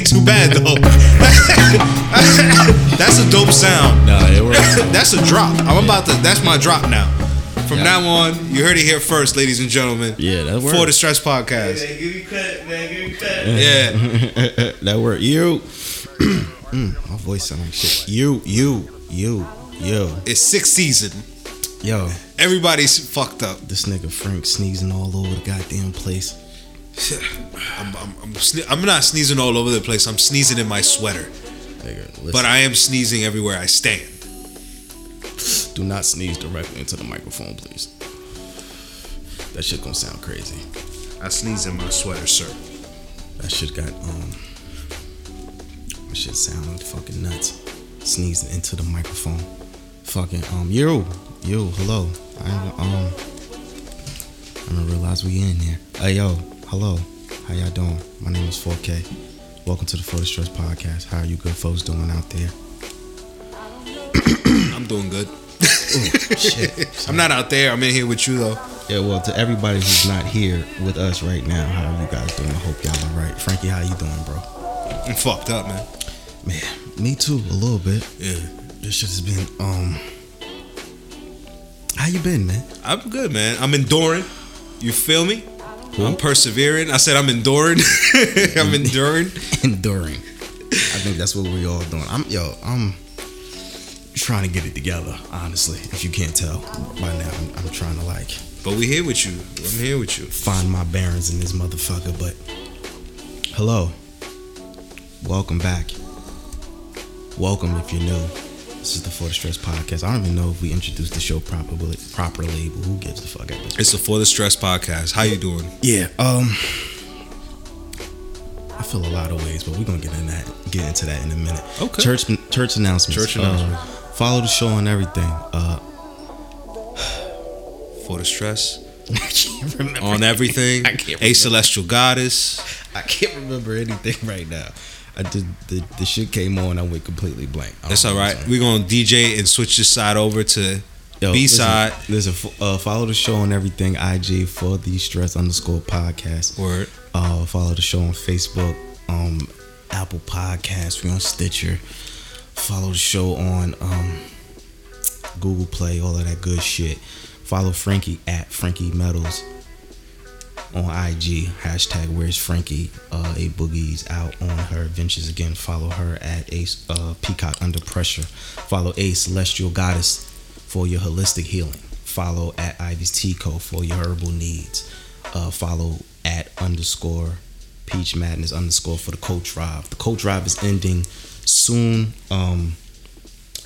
ain't too bad though. that's a dope sound. Nah, it works. That's a drop. I'm about to. That's my drop now. From Yeah. now on, you heard it here first, ladies and gentlemen. Yeah, that For the. Stress Podcast. Man, give me cut, man. Give me cut. Yeah. that work. You. Mm, my voice sound like shit. You, you, you, yo, It's sixth season. yo. Everybody's fucked up. This nigga Frank sneezing all over the goddamn place. I'm, I'm, I'm, sne- I'm not sneezing all over the place. I'm sneezing in my sweater. Nigga, But I am sneezing everywhere I stand. do not sneeze directly into the microphone, please. That shit gonna sound crazy. I sneeze in my sweater, sir. That shit got um. That shit sound fucking nuts. Sneezing into the microphone. Fucking um yo yo hello. I um. I didn't realize we in there. Hey yo hello. How y'all doing? My name is 4K. Welcome to the For the Stress podcast. How are you good folks doing out there? I'm doing good. Shit. I'm not out there. I'm in here with you though. Yeah, well, to everybody who's not here with us right now, how are you guys doing? I hope y'all all right. Frankie, how you doing, bro? I'm fucked up, man. Man, me too, a little bit. Yeah. This shit has been um. How you been, man? I'm good, man. I'm enduring. You feel me? I'm persevering. I said I'm enduring. I'm enduring. Enduring. I think that's what we all doing. I'm yo. I'm trying to get it together. Honestly, if you can't tell by now, I'm, I'm trying to like But we here with you. I'm here with you. find my bearings in this motherfucker. But hello, welcome back. Welcome if you're new. This is the For the Stress podcast. I don't even know if we introduced the show properly. Properly, but who gives a fuck at this? It's the For the Stress podcast. How you doing? Yeah. Um. I feel a lot of ways, but we're gonna get in that get into that in a minute. Okay. Church church announcements. Church announcements. Uh, follow the show on everything. Uh, For the Stress I can't remember on everything. I can't A celestial goddess. I can't remember anything right now. I did the the shit came on. I went completely blank. That's all right. We're gonna DJ and switch this side over to Yo, B side. Listen, listen uh, follow the show on everything. IG for the stress underscore podcast. Word. Uh, follow the show on Facebook, um, Apple Podcasts. We on Stitcher. Follow the show on um, Google Play. All of that good shit. Follow Frankie at Frankie Metals on IG. Hashtag Where's Frankie? Uh, a Boogie's out on her adventures again. Follow her at Ace uh, Peacock Under Pressure. Follow A Celestial Goddess for your holistic healing. Follow at Ivy's Tico for your herbal needs. Uh, follow at underscore Peach Madness underscore for the coach drive. The coach drive is ending soon. Um,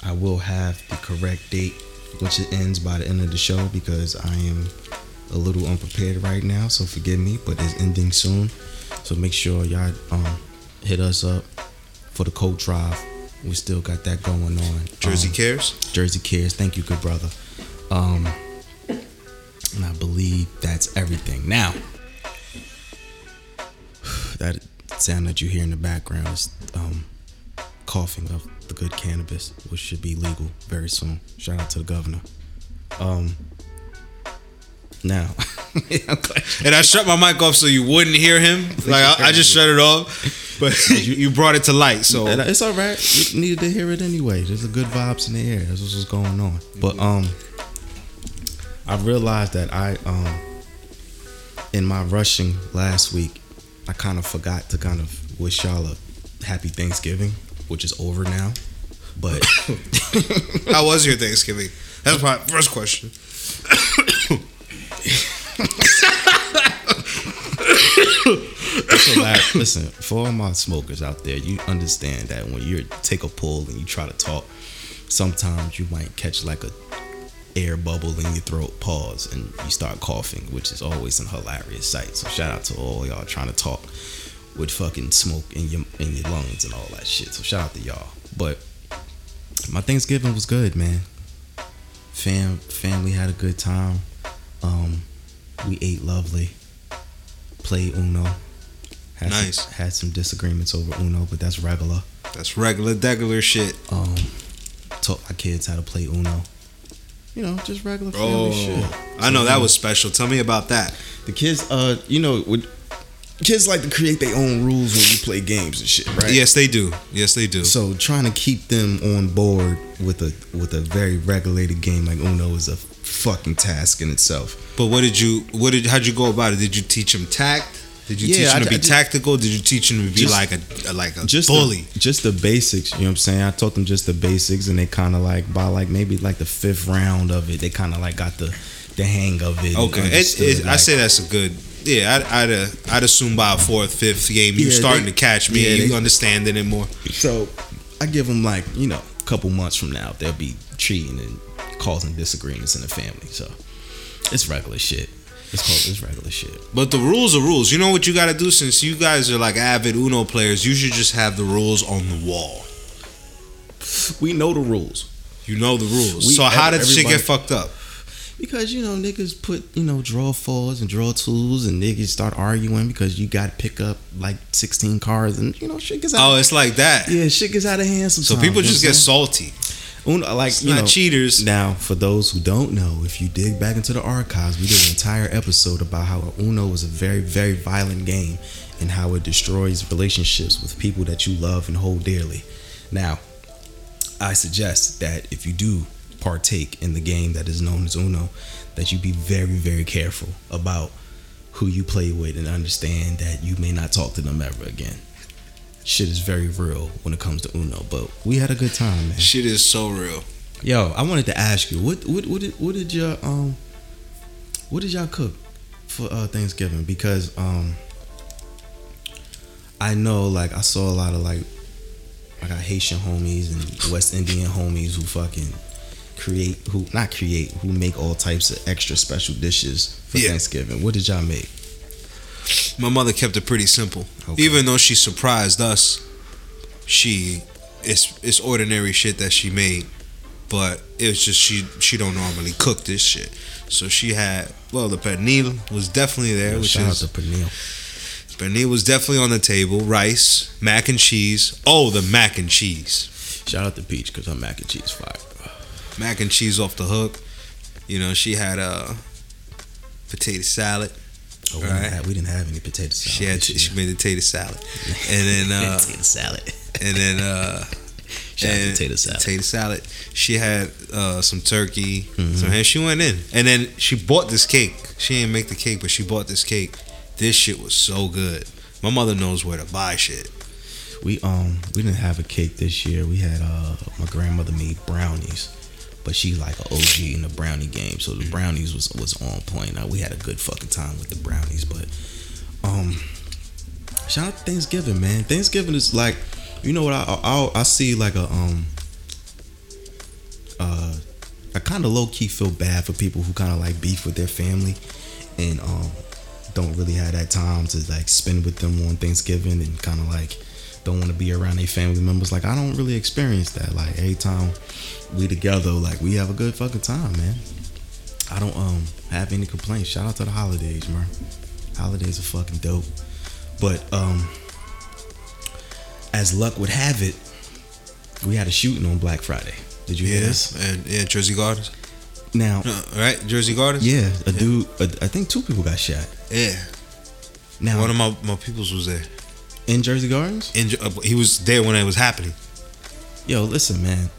I will have the correct date, which it ends by the end of the show because I am a little unprepared right now. So forgive me, but it's ending soon. So make sure y'all um, hit us up for the coach drive. We still got that going on. Jersey Um, cares. Jersey cares. Thank you, good brother. Um, and I believe that's everything. Now, that sound that you hear in the background is um, coughing of the good cannabis, which should be legal very soon. Shout out to the governor. Um, now, And I shut my mic off so you wouldn't hear him. Like I, I just shut it off, but you, you brought it to light. So it's all right. You needed to hear it anyway. There's a good vibes in the air. That's what's going on. But um, I realized that I um, in my rushing last week, I kind of forgot to kind of wish y'all a happy Thanksgiving, which is over now. But how was your Thanksgiving? That's my first question. Listen, for all my smokers out there, you understand that when you take a pull and you try to talk, sometimes you might catch like a air bubble in your throat, pause, and you start coughing, which is always an hilarious sight. So shout out to all y'all trying to talk with fucking smoke in your in your lungs and all that shit. So shout out to y'all. But my Thanksgiving was good, man. Fam family had a good time. Um, we ate lovely. Played Uno. Had Nice. Some, had some disagreements over Uno, but that's regular. That's regular, regular shit. Um, taught my kids how to play Uno. You know, just regular family Oh, shit. I know that was special. Tell me about that. The kids, uh, you know, with kids like to create their own rules when you play games and shit, right? Yes, they do. Yes, they do. So trying to keep them on board with a with a very regulated game like Uno is a fucking task in itself. But what did you? What did? How'd you go about it? Did you teach them tact? Did you Yeah, teach them I- to be I tactical? Did you teach them to be Just- like a, like a Just bully? the, just the basics, you know what I'm saying? I taught them just the basics and they kind of like by like maybe like the fifth round of it, they kind of like got the the hang of it. okay, it, it, I say that's a good. Yeah, I'd I'd, uh, I'd assume by a fourth, fifth game you Yeah, starting they- to catch me. yeah, you they- understanding it more. So I give them like you know a couple months from now they'll be cheating and causing disagreements in the family. So it's regular shit. It's called it's regular shit. But the rules are rules. You know what you got to do since you guys are like avid Uno players. You should just have the rules on the wall. We know the rules You know the rules. We- so how did shit get fucked up? because you know niggas put you know draw fours and draw twos and niggas start arguing because you got to pick up like sixteen cards and you know shit gets out. Oh, it's like that. yeah, shit gets out of hand sometimes. So people just get I'm salty. Uno, like you not know, cheaters. Now, for those who don't know, if you dig back into the archives, we did an entire episode about how Uno was a very, very violent game and how it destroys relationships with people that you love and hold dearly. Now, I suggest that if you do partake in the game that is known as Uno, that you be very, very careful about who you play with and understand that you may not talk to them ever again. Shit is very real when it comes to Uno, but we had a good time, man. Shit is so real. Yo, I wanted to ask you, what what what did what did your um what did y'all cook for uh Thanksgiving? Because um I know like I saw a lot of like I got Haitian homies and West Indian homies who fucking create who not create who make all types of extra special dishes for Yeah. Thanksgiving. What did y'all make? My mother kept it pretty simple. Okay. Even though she surprised us, she it's it's ordinary shit that she made. But it's just she she don't normally cook this shit. So she had well the pernil was definitely there, Yo, which shout is out to Pernil. pernil was definitely on the table. Rice, mac and cheese. Oh, the mac and cheese. Shout out to Peach because her mac and cheese fire. Mac and cheese off the hook. You know, she had a potato salad. Oh, we, Right. didn't have, we didn't have any potato salad. She had this she made the potato salad. And then uh potato salad. and then uh out to potato salad. Potato salad. She had uh, some turkey. Mhm. So and she went in, and then she bought this cake. She didn't make the cake, but she bought this cake. This shit was so good. My mother knows where to buy shit. We um we didn't have a cake this year. We had uh my grandmother made brownies, but she's like an OG in the brownie game, so the brownies was was on point. Now we had a good fucking time with the brownies, but um shout out to Thanksgiving, man. Thanksgiving is like you know what I I, I see like a um uh I kind of low key feel bad for people who kind of like beef with their family and um don't really have that time to like spend with them on Thanksgiving and kind of like don't want to be around their family members. Like I don't really experience that. Like every time we together, like we have a good fucking time, man. I don't um have any complaints. Shout out to the holidays, man. Holidays are fucking dope. But um as luck would have it, we had a shooting on Black Friday. Did you hear this? and yeah, Jersey Gardens. Now, Uh, right, Jersey Gardens. yeah, a dude, a, I think two people got shot. yeah. Now, One of my my peoples was there. In Jersey Gardens? In, uh, he was there when it was happening. Yo, listen, man.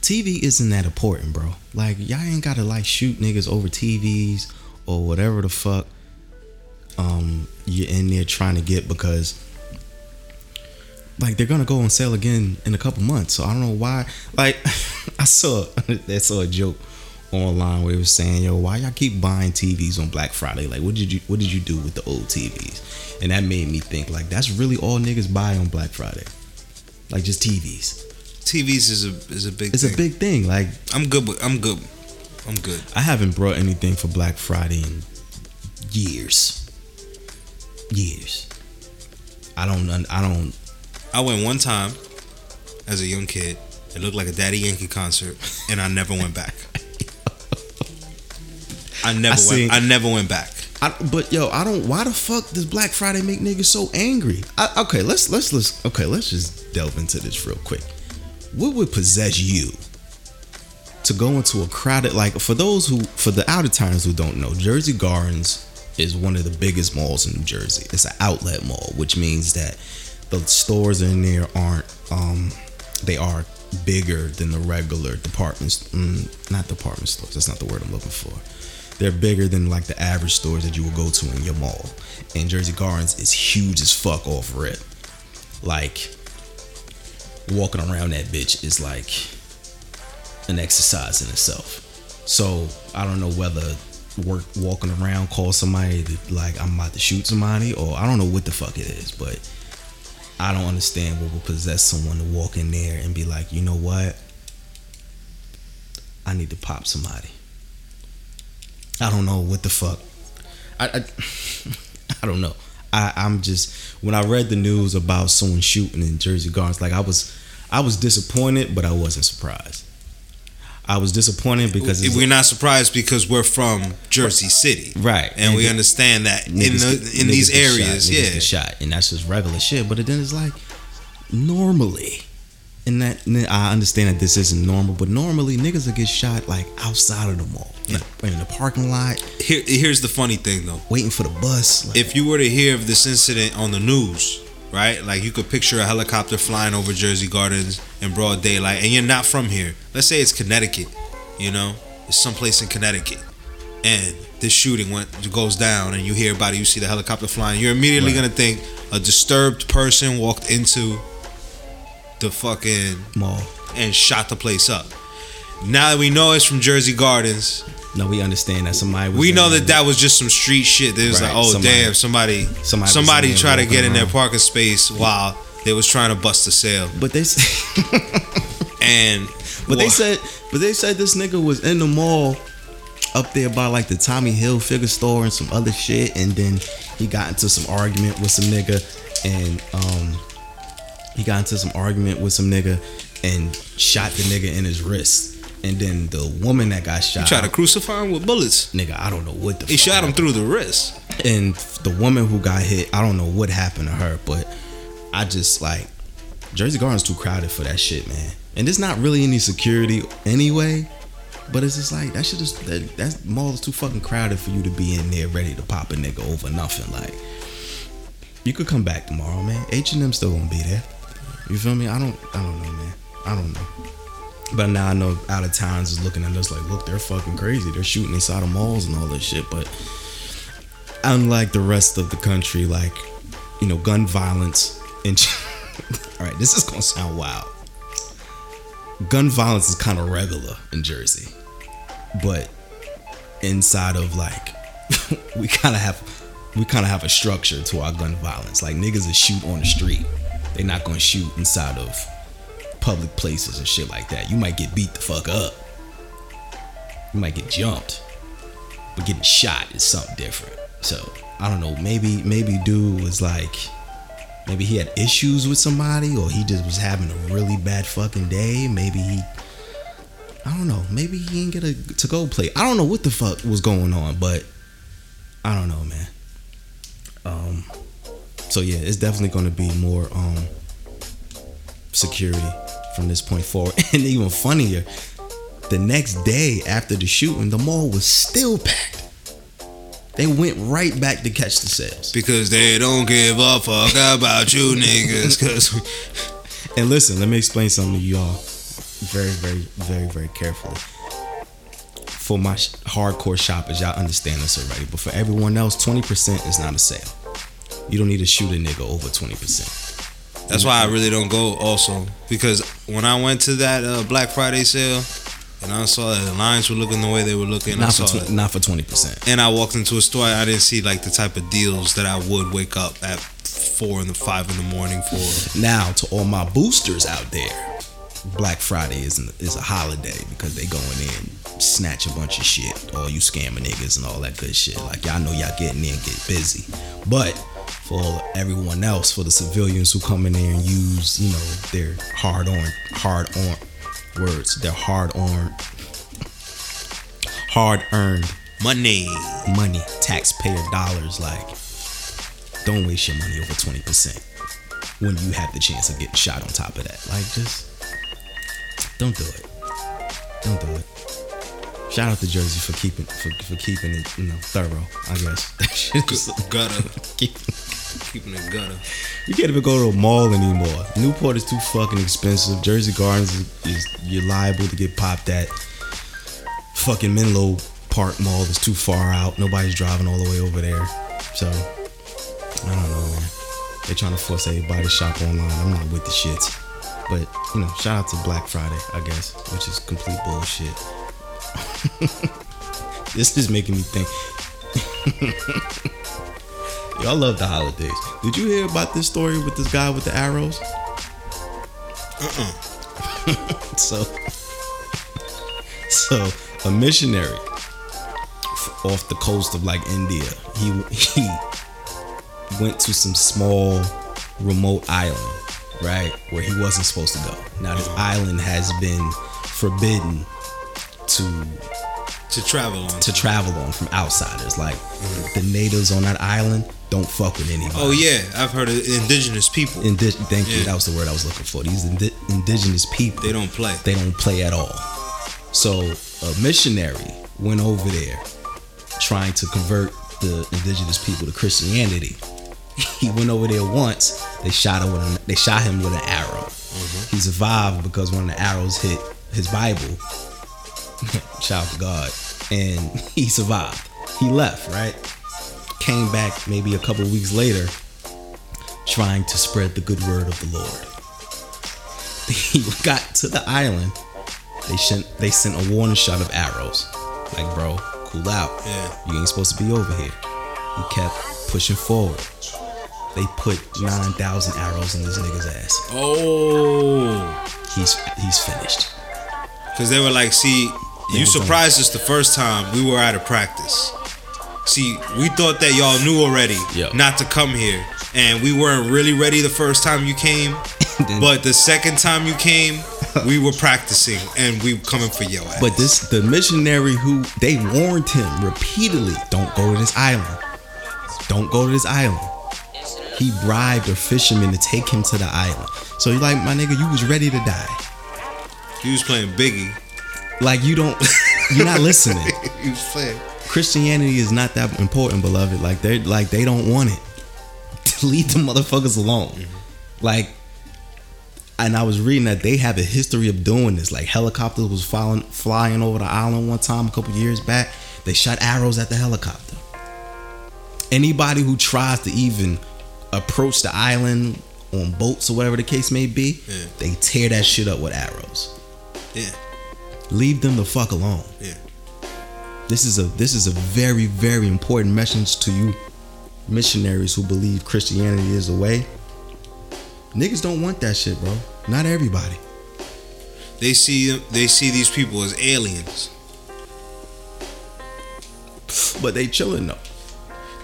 TV isn't that important, bro. Like, y'all ain't gotta like shoot niggas over TVs or whatever the fuck um you're in there trying to get because like they're gonna go on sale again in a couple months. So I don't know why. Like I saw I saw a joke online where it was saying, "Yo, why y'all keep buying TVs on Black Friday? Like, what did you what did you do with the old TVs?" And that made me think, like, that's really all niggas buy on Black Friday, like just TVs. TVs is a is a big. It's thing. a big thing. Like, I'm good. With, I'm good. I'm good. I haven't brought anything for Black Friday in years. Years. I don't. I don't. I went one time as a young kid. It looked like a Daddy Yankee concert, and I never went back. I never I went. I never went back. I, but yo, I don't. Why the fuck does Black Friday make niggas so angry? I, okay, let's let's let's okay, let's just delve into this real quick. What would possess you to go into a crowded like for those who for the out of towners who don't know, Jersey Gardens is one of the biggest malls in New Jersey. It's an outlet mall, which means that the stores in there aren't um they are bigger than the regular departments mm, not department stores that's not the word i'm looking for they're bigger than like the average stores that you would go to in your mall and jersey gardens is huge as fuck off rip like walking around that bitch is like an exercise in itself so i don't know whether work walking around call somebody like i'm about to shoot somebody or i don't know what the fuck it is but I don't understand what would possess someone to walk in there and be like, you know what? I need to pop somebody. I don't know what the fuck. I I, I don't know. I, I'm just when I read the news about someone shooting in Jersey Gardens, like I was I was disappointed, but I wasn't surprised. I was disappointed because we're not surprised because we're from Jersey City, right, and we understand that in the in these get shot, areas, yeah. get shot, and that's just regular shit. But then it's like normally, and that and I understand that this isn't normal, but normally niggas will get shot like outside of the mall, in the parking lot, Here, here's the funny thing though. waiting for the bus. Like, If you were to hear of this incident on the news, right? Like you could picture a helicopter flying over Jersey Gardens in broad daylight, and you're not from here. Let's say it's Connecticut, you know, it's someplace in Connecticut, and this shooting went goes down, and you hear about it, you see the helicopter flying. You're immediately Right. gonna think a disturbed person walked into the fucking mall. and shot the place up. Now that we know it's from Jersey Gardens, No, we understand that somebody. Was we know that that was just some street shit. They was Right, like, oh somebody- damn, somebody, somebody somebody, was tried to get in their parking space while they was trying to bust a sale. But they said, And but they said, but they said this nigga was in the mall up there by like the Tommy Hilfiger store and some other shit, and then he got into some argument with some nigga, and um, he got into some argument with some nigga and shot the nigga in his wrist, and then the woman that got shot, You try to crucify him with bullets. nigga, I don't know what the He shot him happened. through the wrist. and the woman who got hit, I don't know what happened to her, but I just like Jersey Gardens too crowded for that shit, man. And there's not really any security anyway. But it's just like that shit is that that mall is too fucking crowded for you to be in there ready to pop a nigga over nothing. Like you could come back tomorrow, man. H and M still gonna be there. You feel me? I don't I don't know, man. I don't know. But now I know out of towns is looking at us like, look, they're fucking crazy. They're shooting inside of malls and all this shit. But unlike the rest of the country, like you know, gun violence and all right, this is gonna sound wild. Gun violence is kind of regular in Jersey, but inside of like we kind of have we kind of have a structure to our gun violence. Like niggas that shoot on the street. They're not gonna shoot inside of public places and shit like that. You might get beat the fuck up. You might get jumped. But getting shot is something different. So I don't know. Maybe maybe dude was like maybe he had issues with somebody or he just was having a really bad fucking day. Maybe he I don't know. Maybe he didn't get a to go play. I don't know what the fuck was going on, but I don't know, man. Um so yeah, it's definitely gonna be more um security from this point forward. And even funnier, the next day after the shooting, the mall was still packed. They went right back to catch the sales. Because they don't give a fuck about you niggas. Cause And listen, let me explain something to y'all very, very, very, very carefully. For my sh- hardcore shoppers, y'all understand this already. But for everyone else, 20% is not a sale. You don't need to shoot a nigga over 20%. That's why I really don't go also. Because when I went to that uh, Black Friday sale and I saw that the lines were looking the way they were looking, I Not for, saw tw- not for 20%. and I walked into a store, I didn't see like the type of deals that I would wake up at four in the five in the morning for. Now, to all my boosters out there, Black Friday is is a holiday because they going in, snatch a bunch of shit. All you scamming niggas and all that good shit. Like y'all know y'all getting in, get busy. But for everyone else, for the civilians who come in there and use, you know, their hard on, hard on words, their hard on, hard earned Money. money, taxpayer dollars, like don't waste your money over 20% when you have the chance of getting shot on top of that. Like just don't do it. Don't do it. Shout out to Jersey for keeping for, for keeping it you know thorough. I guess that shit is gutter, keep, keeping it gutter. you can't even go to a mall anymore. Newport is too fucking expensive. Jersey Gardens is, is you're liable to get popped at. Fucking Menlo Park Mall is too far out. Nobody's driving all the way over there. So I don't know, man. They're trying to force everybody to shop online. I'm not with the shits. But you know, shout out to Black Friday, I guess, which is complete bullshit. this is making me think. Y'all love the holidays. Did you hear about this story with this guy with the arrows? Uh-uh. so, so a missionary off the coast of like India, he he went to some small remote island, right, where he wasn't supposed to go. Now this uh-huh. island has been forbidden to To travel on. to travel on from outsiders. Like mm-hmm. the natives on that island don't fuck with anybody. oh yeah, I've heard of indigenous people. Indi- thank you. That was the word I was looking for. These indi- indigenous people. they don't play. they don't play at all. So a missionary went over there trying to convert the indigenous people to Christianity. He went over there once. They shot him with an, they shot him with an arrow. Mm-hmm. He survived because one of the arrows hit his Bible. Child of God, and he survived. He left right. Came back maybe a couple weeks later, trying to spread the good word of the Lord he got to the island, they sent they sent a warning shot of arrows. Like, bro, cool out. Yeah. You ain't supposed to be over here. He kept pushing forward. They put nine thousand arrows in this nigga's ass. Oh, He's he's finished. because they were like, see, you surprised us the first time we were out of practice. See, we thought that y'all knew already Yeah. not to come here, and we weren't really ready the first time you came. But the second time you came, we were practicing, and we were coming for your ass. But this the missionary who they warned him repeatedly, don't go to this island. Don't go to this island. He bribed a fisherman to take him to the island. So you like my nigga, you was ready to die. he was playing Biggie. Like you don't you're not listening. was playing. Christianity is not that important, beloved. Like they're like they don't want it. Leave the motherfuckers alone. Mm-hmm. Like and I was reading that they have a history of doing this. Like helicopters was flying flying over the island one time a couple years back. They shot arrows at the helicopter. Anybody who tries to even approach the island on boats or whatever the case may be, Yeah. they tear that shit up with arrows. Yeah, Leave them the fuck alone. yeah. This is a this is a very very important message to you missionaries who believe Christianity is the way. Niggas don't want that shit, bro. Not everybody. They see they see these people as aliens. But they chilling though.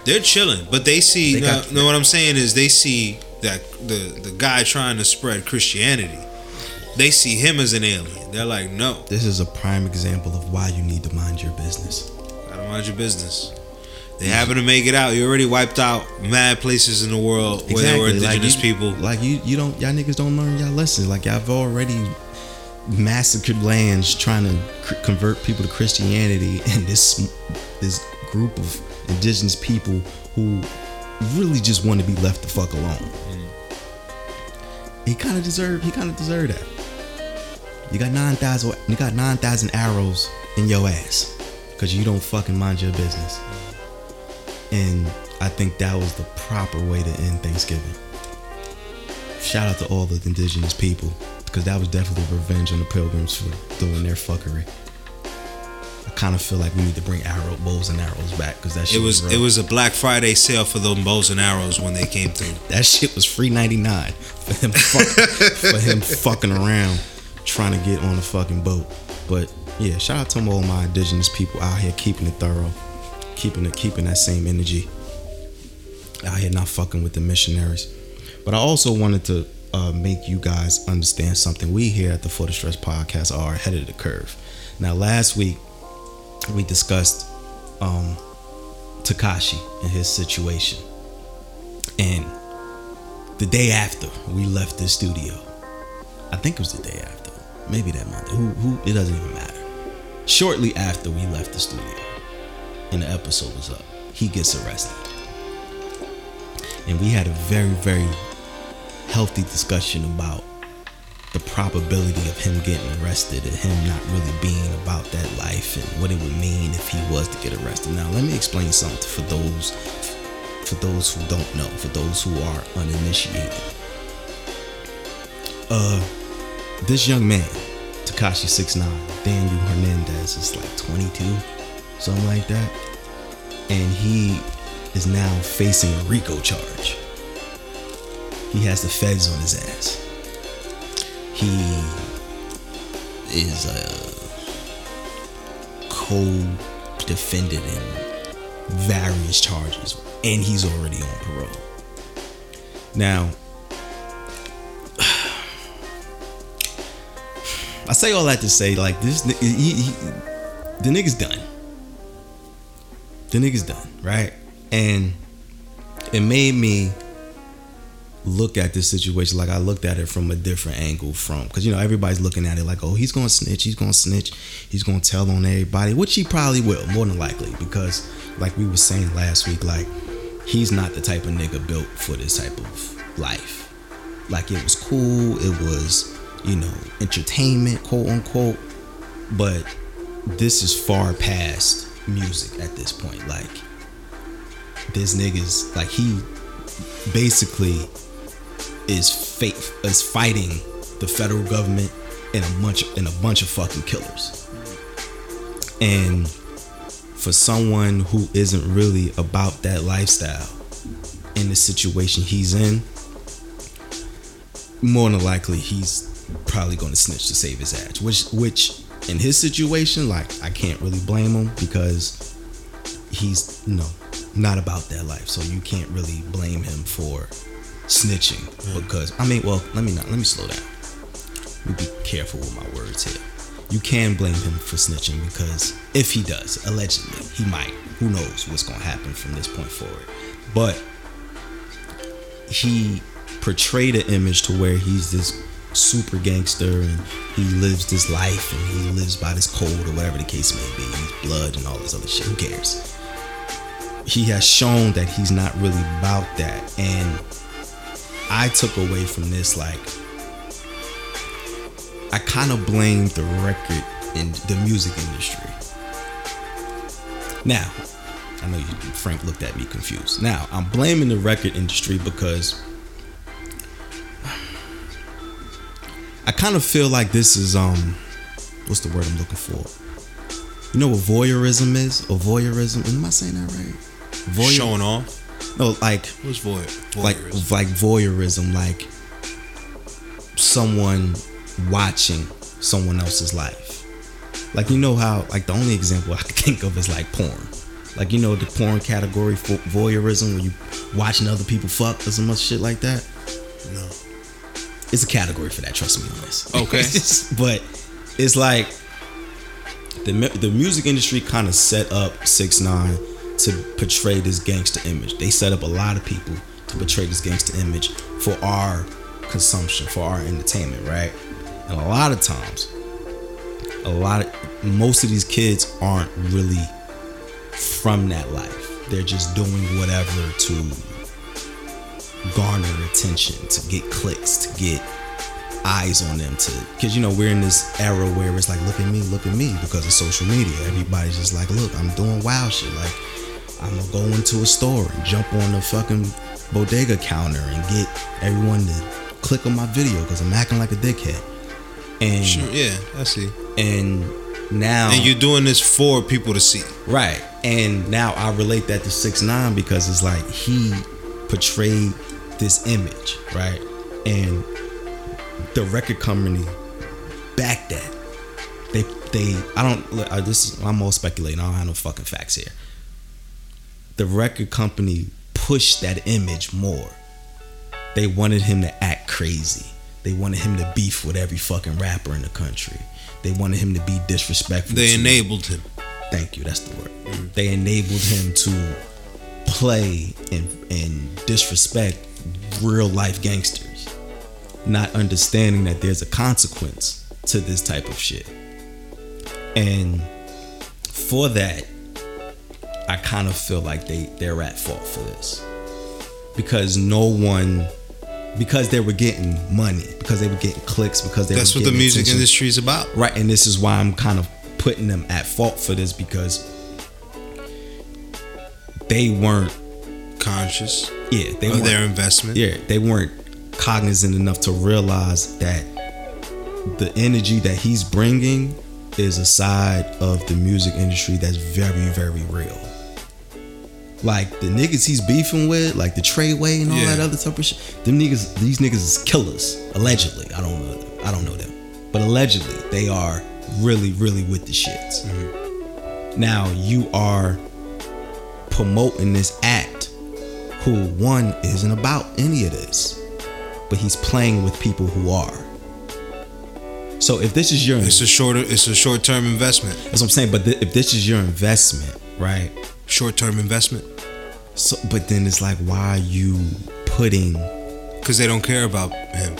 They're chilling, but they see. They no, got- no, what I'm saying is they see that the the guy trying to spread Christianity. They see him as an alien. They're like, no, This is a prime example of why you need to mind your business. gotta mind your business. They happen to make it out. You already wiped out mad places in the world where there were indigenous like you, people. Like you, you don't, y'all niggas don't learn y'all lessons. Like y'all have already massacred lands trying to c- convert people to Christianity, and this this group of indigenous people who really just want to be left the fuck alone. Mm. He kind of deserved. He kind of deserved that. You got nine thousand. You got nine thousand arrows in your ass because you don't fucking mind your business. And I think that was the proper way to end Thanksgiving. Shout out to all the indigenous people because that was definitely revenge on the pilgrims for doing their fuckery. I kind of feel like we need to bring arrow bows and arrows back because that shit It was real. it was a Black Friday sale for them bows and arrows when they came through. that shit was free ninety nine for him fuck, for him fucking around trying to get on the fucking boat. But yeah, shout out to all my indigenous people out here keeping it thorough, keeping it keeping that same energy. Out here not fucking with the missionaries. But I also wanted to uh, make you guys understand something. We here at the For the Stress podcast are ahead of the curve. Now, last week we discussed um, Tekashi and his situation, and the day after we left the studio, I think it was the day after, maybe that month. Who, who? It doesn't even matter. shortly after we left the studio and the episode was up, he gets arrested. And we had a very, very healthy discussion about the probability of him getting arrested and him not really being about that life and what it would mean if he was to get arrested. Now, let me explain something for those for those who don't know, for those who are uninitiated. Uh this young man, Tekashi 69, Daniel Hernandez is like 22, something like that. And he is now facing a RICO charge. He has the feds on his ass. He is a co-defendant in various charges, and he's already on parole. Now, I say all that to say, like this, he, he, the nigga's done. The nigga's done, right? And it made me look at this situation like I looked at it from a different angle from because you know everybody's looking at it like oh he's gonna snitch he's gonna snitch he's gonna tell on everybody which he probably will more than likely because like we were saying last week like he's not the type of nigga built for this type of life like it was cool it was you know entertainment quote unquote but this is far past music at this point like this niggas like he basically is fake is fighting the federal government and a bunch and a bunch of fucking killers. And for someone who isn't really about that lifestyle in the situation he's in, more than likely he's probably going to snitch to save his ass. Which which in his situation, like I can't really blame him because he's you know not about that life. So you can't really blame him for snitching because I mean, well, let me not let me slow down. Let me be careful with my words here. You can blame him for snitching because if he does, allegedly, he might. Who knows what's gonna happen from this point forward? But he portrayed an image to where he's this super gangster and he lives this life and he lives by this code or whatever the case may be. He's blood and all this other shit. Who cares? He has shown that he's not really about that. And I took away from this like I kind of blame the record and the music industry. Now, I know you Frank looked at me confused. Now, I'm blaming the record industry because I kind of feel like this is um what's the word I'm looking for? You know what voyeurism is? Or voyeurism? Am I saying that right? Voyeur- Showing off. No, like What's voyeur? voyeurism? like voyeurism, like someone watching someone else's life. Like you know how like the only example I can think of is like porn. Like you know the porn category for voyeurism where you watching other people fuck or some other shit like that. no. It's a category for that. Trust me on this. Okay. but it's like the the music industry kind of set up Six Nine to portray this gangster image. They set up a lot of people to portray this gangster image for our consumption, for our entertainment, right? And a lot of times, a lot of most of these kids aren't really from that life. They're just doing whatever to garner attention, to get clicks, to get eyes on them to because you know we're in this era where it's like look at me look at me because of social media everybody's just like look i'm doing wild shit like i'm gonna go into a store and jump on the fucking bodega counter and get everyone to click on my video because i'm acting like a dickhead and Sure, yeah, I see. and now And you're doing this for people to see. Right. And now I relate that to six nine because it's like he portrayed this image, right? And the record company backed that. They they I don't I, this is, I'm all speculating. I don't have no fucking facts here. The record company pushed that image more. They wanted him to act crazy. They wanted him to beef with every fucking rapper in the country. They wanted him to be disrespectful. They to enabled him. Thank you. That's the word. Mm. They enabled him to play and and disrespect real life gangsters, not understanding that there's a consequence to this type of shit. And for that, I kind of feel like they they're at fault for this because no one because they were getting money because they were getting clicks because they That's what the music attention. industry is about. right and this is why I'm kind of putting them at fault for this because they weren't Conscious yeah they of weren't their investment. yeah they weren't cognizant enough to realize that the energy that he's bringing is a side of the music industry that's very very real. Like the niggas he's beefing with like the Treyway and all Yeah. that other type of shit them niggas these niggas is killers allegedly. I don't know them. I don't know them. But allegedly they are really really with the shits. Mm-hmm. Now you are promoting this act who one isn't about any of this but he's playing with people who are so if this is your It's a shorter. It's a short term investment. that's what i'm saying but th- if this is your investment right Short term investment so but then it's like why are you putting because they don't care about him.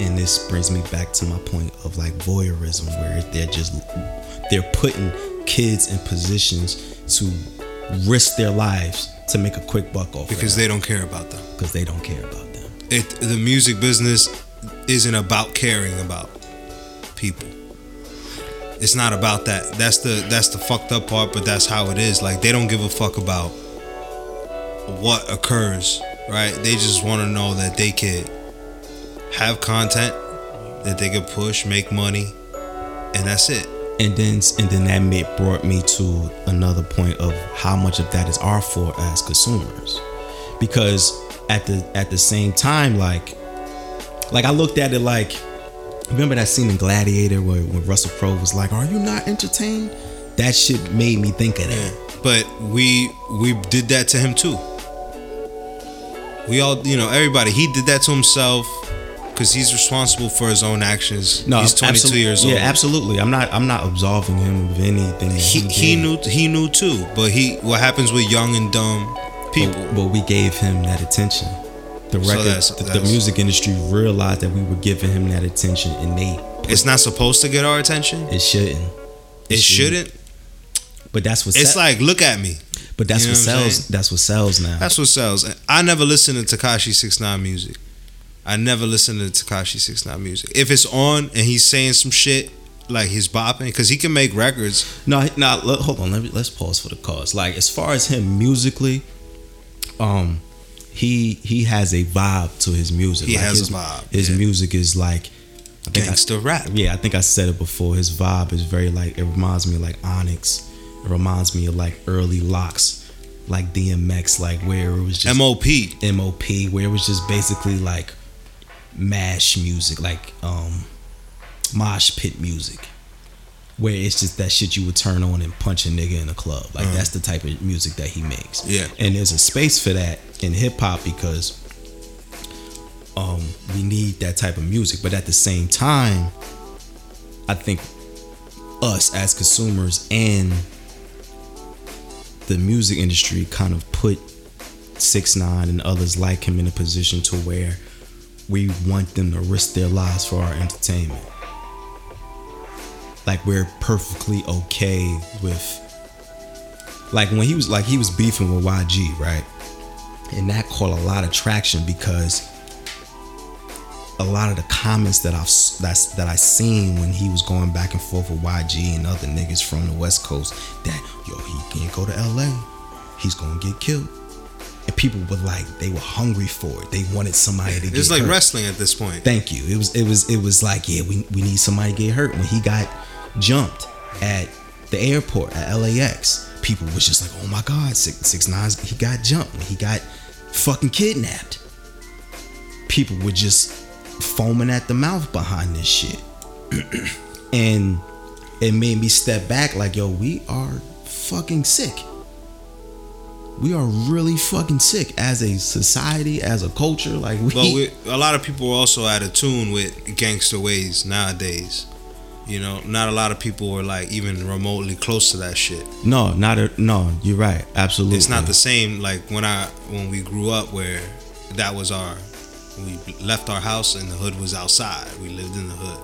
and this brings me back to my point of like voyeurism where they're just they're putting kids in positions to risk their lives to make a quick buck off because they don't care about them. because they don't care about them It the music business isn't about caring about people. It's not about that. That's the that's the fucked up part, but that's how it is. Like they don't give a fuck about what occurs, right? They just want to know that they could have content that they could push, make money, and that's it. And then and then that made, brought me to another point of how much of that is our fault as consumers because at the at the same time like like i looked at it like remember that scene in gladiator where when russell crowe was like are you not entertained that shit made me think of that But we we did that to him too. We all, you know, everybody. He did that to himself because he's responsible for his own actions. no he's 22 absolute- years old. yeah absolutely i'm not i'm not absolving him of anything He, he, he knew he knew too, but he what happens with young and dumb people? But, but we gave him that attention. The record, that's- the, the music industry realized that we were giving him that attention, and they It's not supposed to get our attention. it shouldn't. It shouldn't. But that's what. It's sell- like look at me. but that's you what know what I'm sells. That's what sells now. That's what sells. I never listened to Tekashi Six Nine music. I never listen to Tekashi Six Nine music. If it's on and he's saying some shit like he's bopping, because he can make records. no, no. Hold on. Let me, let's pause for the cause. Like as far as him musically, um, he he has a vibe to his music. He Like, has his, a vibe, His yeah. music is like. I- Gangster rap. Yeah, I think I said it before. His vibe is very like it reminds me of like Onyx. It reminds me of like early Lox, like DMX, like where it was just MOP. MOP, where it was just basically like mash music, like um mosh pit music. Where it's just that shit you would turn on and punch a nigga in a club. Like that's the type of music that he makes. Yeah. And there's a space for that in hip hop because um we need that type of music. But at the same time, I think us as consumers and the music industry kind of put six nine and others like him in a position to where we want them to risk their lives for our entertainment. Like we're perfectly okay with like when he was like he was beefing with YG, right? And that caught a lot of traction because a lot of the comments that I've that's that I seen when he was going back and forth with YG and other niggas from the West Coast that yo he can't go to LA, he's gonna get killed. People were like they were hungry for it. They wanted somebody to get It's like hurt. wrestling at this point. Thank you. It was it was it was like yeah we we need somebody to get hurt when he got jumped at the airport at LAX. People was just like oh my god six six nines he got jumped when he got fucking kidnapped. People were just foaming at the mouth behind this shit, and it made me step back like yo we are fucking sick. We are really fucking sick as a society, as a culture. Like we, But we, a lot of people are also out of tune with gangster ways nowadays. You know, not a lot of people are like even remotely close to that shit. No, not a no. You're right. Absolutely. It's not the same like when I when we grew up where that was our we left our house and the hood was outside. We lived in the hood.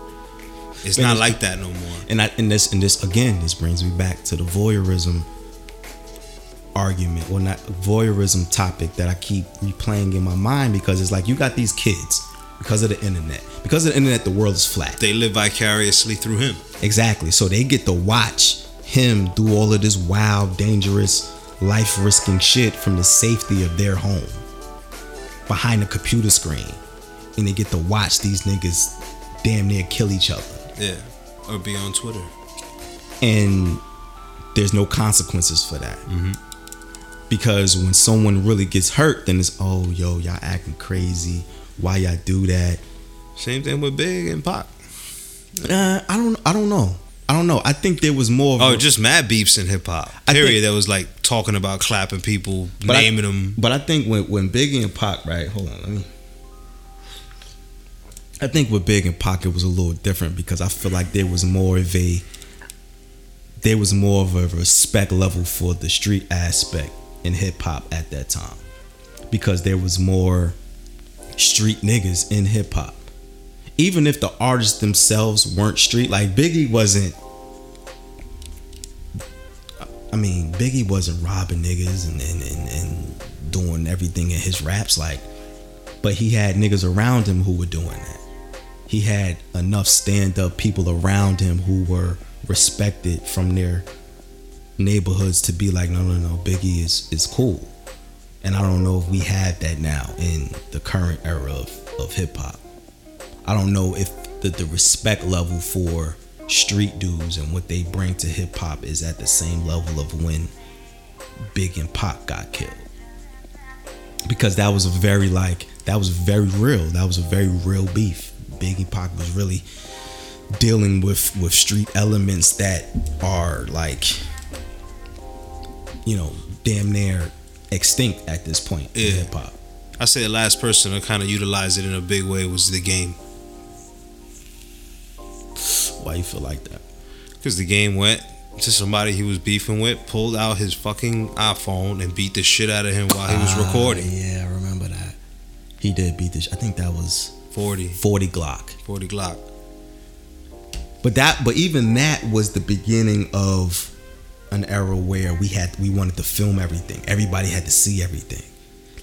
It's not it's- like that no more. and I and this and this again, this brings me back to the voyeurism argument, or not voyeurism topic that I keep replaying in my mind because it's like you got these kids because of the internet. Because of the internet, the world is flat. They live vicariously through him. Exactly. So they get to watch him do all of this wild, dangerous, life risking shit from the safety of their home behind a computer screen. And they get to watch these niggas damn near kill each other. Yeah. Or be on Twitter. And there's no consequences for that. Mm-hmm. Because when someone really gets hurt, then it's, oh, yo, y'all acting crazy. Why y'all do that? Same thing with Big and Pac. Uh, I don't. I don't know. I don't know. I think there was more. Of Oh, a- just mad beeps in hip hop. Period. think- that was like talking about clapping people, But I- naming them. But I think when when Biggie and Pac, right? Hold on, let me. I think with Big and Pac it was a little different because I feel like there was more of a there was more of a respect level for the street aspect in hip hop at that time because there was more street niggas in hip hop. Even if the artists themselves weren't street, like Biggie wasn't. I mean, Biggie wasn't robbing niggas and, and, and, and doing everything in his raps, like, but he had niggas around him who were doing that. He had enough stand up people around him who were respected from their neighborhoods to be like, no, no, no, Biggie is, is cool. And I don't know if we have that now in the current era of, of hip hop. I don't know if the, the respect level for street dudes and what they bring to hip hop is at the same level of when Big and Pac got killed. Because that was a very like that was very real. That was a very real beef. Big and Pac was really dealing with with street elements that are like you know damn near extinct at this point in hip hop. I say the last person to kind of utilize it in a big way was the game. Why you feel like that? Because the game went to somebody he was beefing with, pulled out his fucking iPhone and beat the shit out of him while he was Ah, recording. Yeah, I remember that. He did beat this. I think that was 40, 40 Glocc. 40 Glocc. But that but even that was the beginning of an era where we had we wanted to film everything. Everybody had to see everything.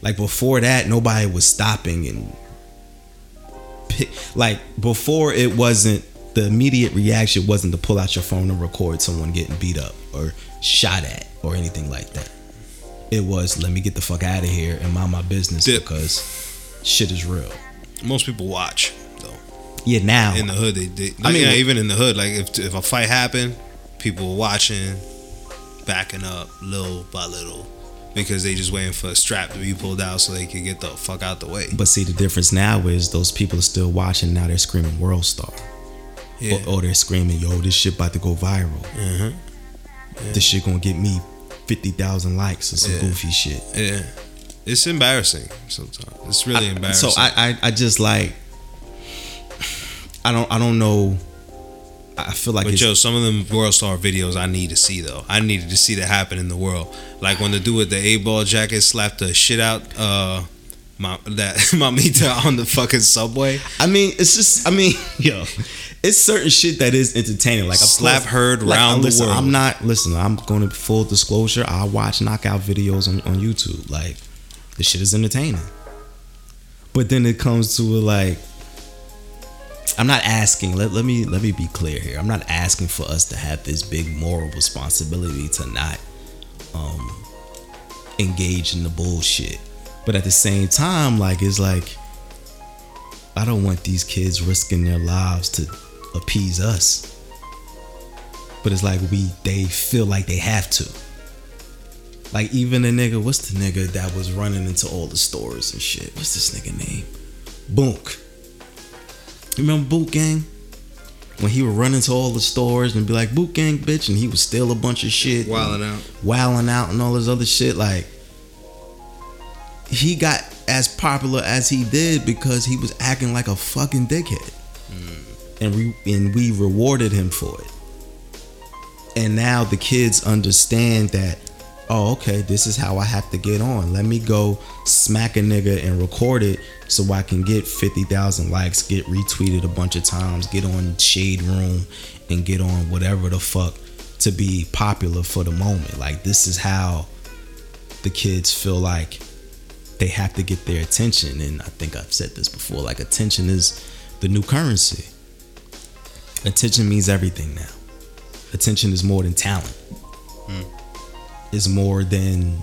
Like before that, nobody was stopping and pick like before it wasn't the immediate reaction wasn't to pull out your phone and record someone getting beat up or shot at or anything like that. It was let me get the fuck out of here and mind my business Dip. because shit is real. Most people watch, though. Yeah, now In the hood, they, they I mean, yeah, even in the hood, like if, if a fight happened, people were watching, backing up little by little. Because they just waiting for a strap to be pulled out so they can get the fuck out the way. But see, the difference now is those people are still watching. Now they're screaming "World Star," Yeah. or, or they're screaming, "Yo, this shit about to go viral. Mhm. This shit gonna get me fifty thousand likes or some Yeah. goofy shit." Yeah. It's embarrassing sometimes. It's really embarrassing. So I, I, I just like, I don't, I don't know. I feel like But yo, some of them World Star videos I need to see though. I needed to see that happen in the world. Like when the dude with the A ball jacket slapped the shit out uh my that mamita on the fucking subway. I mean, it's just, I mean, yo, it's certain shit that is entertaining. Like Slap course- heard like, round the world. I'm not listen. I'm going to full disclosure. I watch knockout videos on, on YouTube. Like the shit is entertaining. But then it comes to like, I'm not asking. Let, let me let me be clear here. I'm not asking for us to have this big moral responsibility to not um engage in the bullshit. But at the same time, like it's like I don't want these kids risking their lives to appease us. But it's like we they feel like they have to. Like even a nigga, what's the nigga that was running into all the stores and shit? What's this nigga name? Boonk. Remember Boonk Gang? When he would run into all the stores and be like, Boonk Gang, bitch, and he would steal a bunch of shit. Wilding out. Wilding out and all this other shit. Like, he got as popular as he did because he was acting like a fucking dickhead. Hmm. And we and we rewarded him for it. And now the kids understand that oh, okay, this is how I have to get on. Let me go smack a nigga and record it so I can get 50,000 likes, get retweeted a bunch of times, get on Shade Room, and get on whatever the fuck to be popular for the moment. Like, this is how the kids feel like they have to get their attention. And I think I've said this before like, attention is the new currency. Attention means everything now. Attention is more than talent hmm. Is more than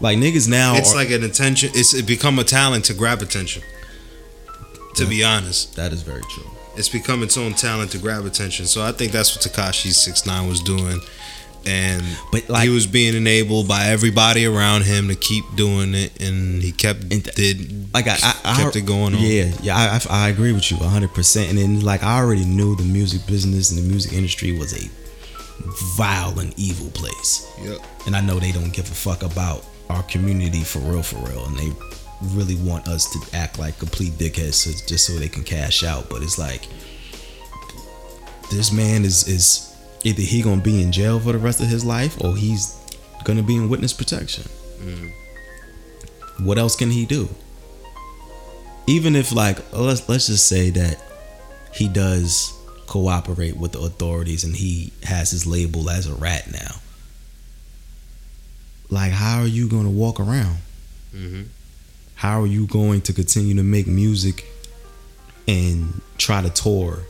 like niggas now. It's are- like an attention. It's it become a talent to grab attention. To be honest, that is very true. it's become its own talent to grab attention. So I think that's what Tekashi Six Nine was doing, and But like, he was being enabled by everybody around him to keep doing it, and he kept And- did like I, I, I kept it going on. Yeah, yeah, I, I, I agree with you 100. percent And then like I already knew the music business and the music industry was a vile and evil place. Yep. and I know they don't give a fuck about our community for real, for real, and they really want us to act like complete dickheads so, just so they can cash out. But it's like this man is is either he gonna be in jail for the rest of his life or he's gonna be in witness protection. Mm-hmm. What else can he do? Even if like let's let's just say that he does cooperate with the authorities and he has his label as a rat now like how are you going to walk around Mhm. how are you going to continue to make music and try to tour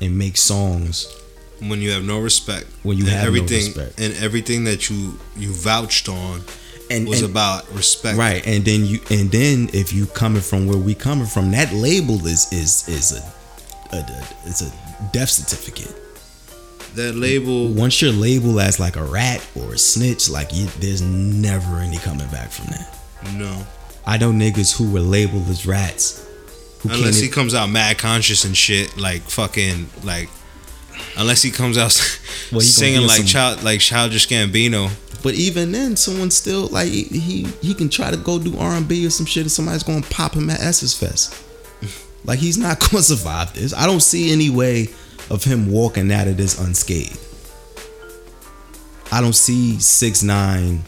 and make songs when you have no respect, When you have no everything, respect. and everything that you you vouched on and, was and- about respect, right and then you and then if you coming from where we coming from that label is is is a, a, a it's a death certificate That label, once you're labeled as like a rat or a snitch like you, there's never any coming back from that no, i know niggas who were labeled as rats unless he comes out mad conscious and shit, like fucking like. Unless he comes out Well, he singing like some- child, like childish Gambino, But even then, someone still like he he, he can try to go do R and B or some shit, and somebody's gonna pop him at Essence Fest. Like he's not gonna survive this. I don't see any way of him walking out of this unscathed. I don't see six nine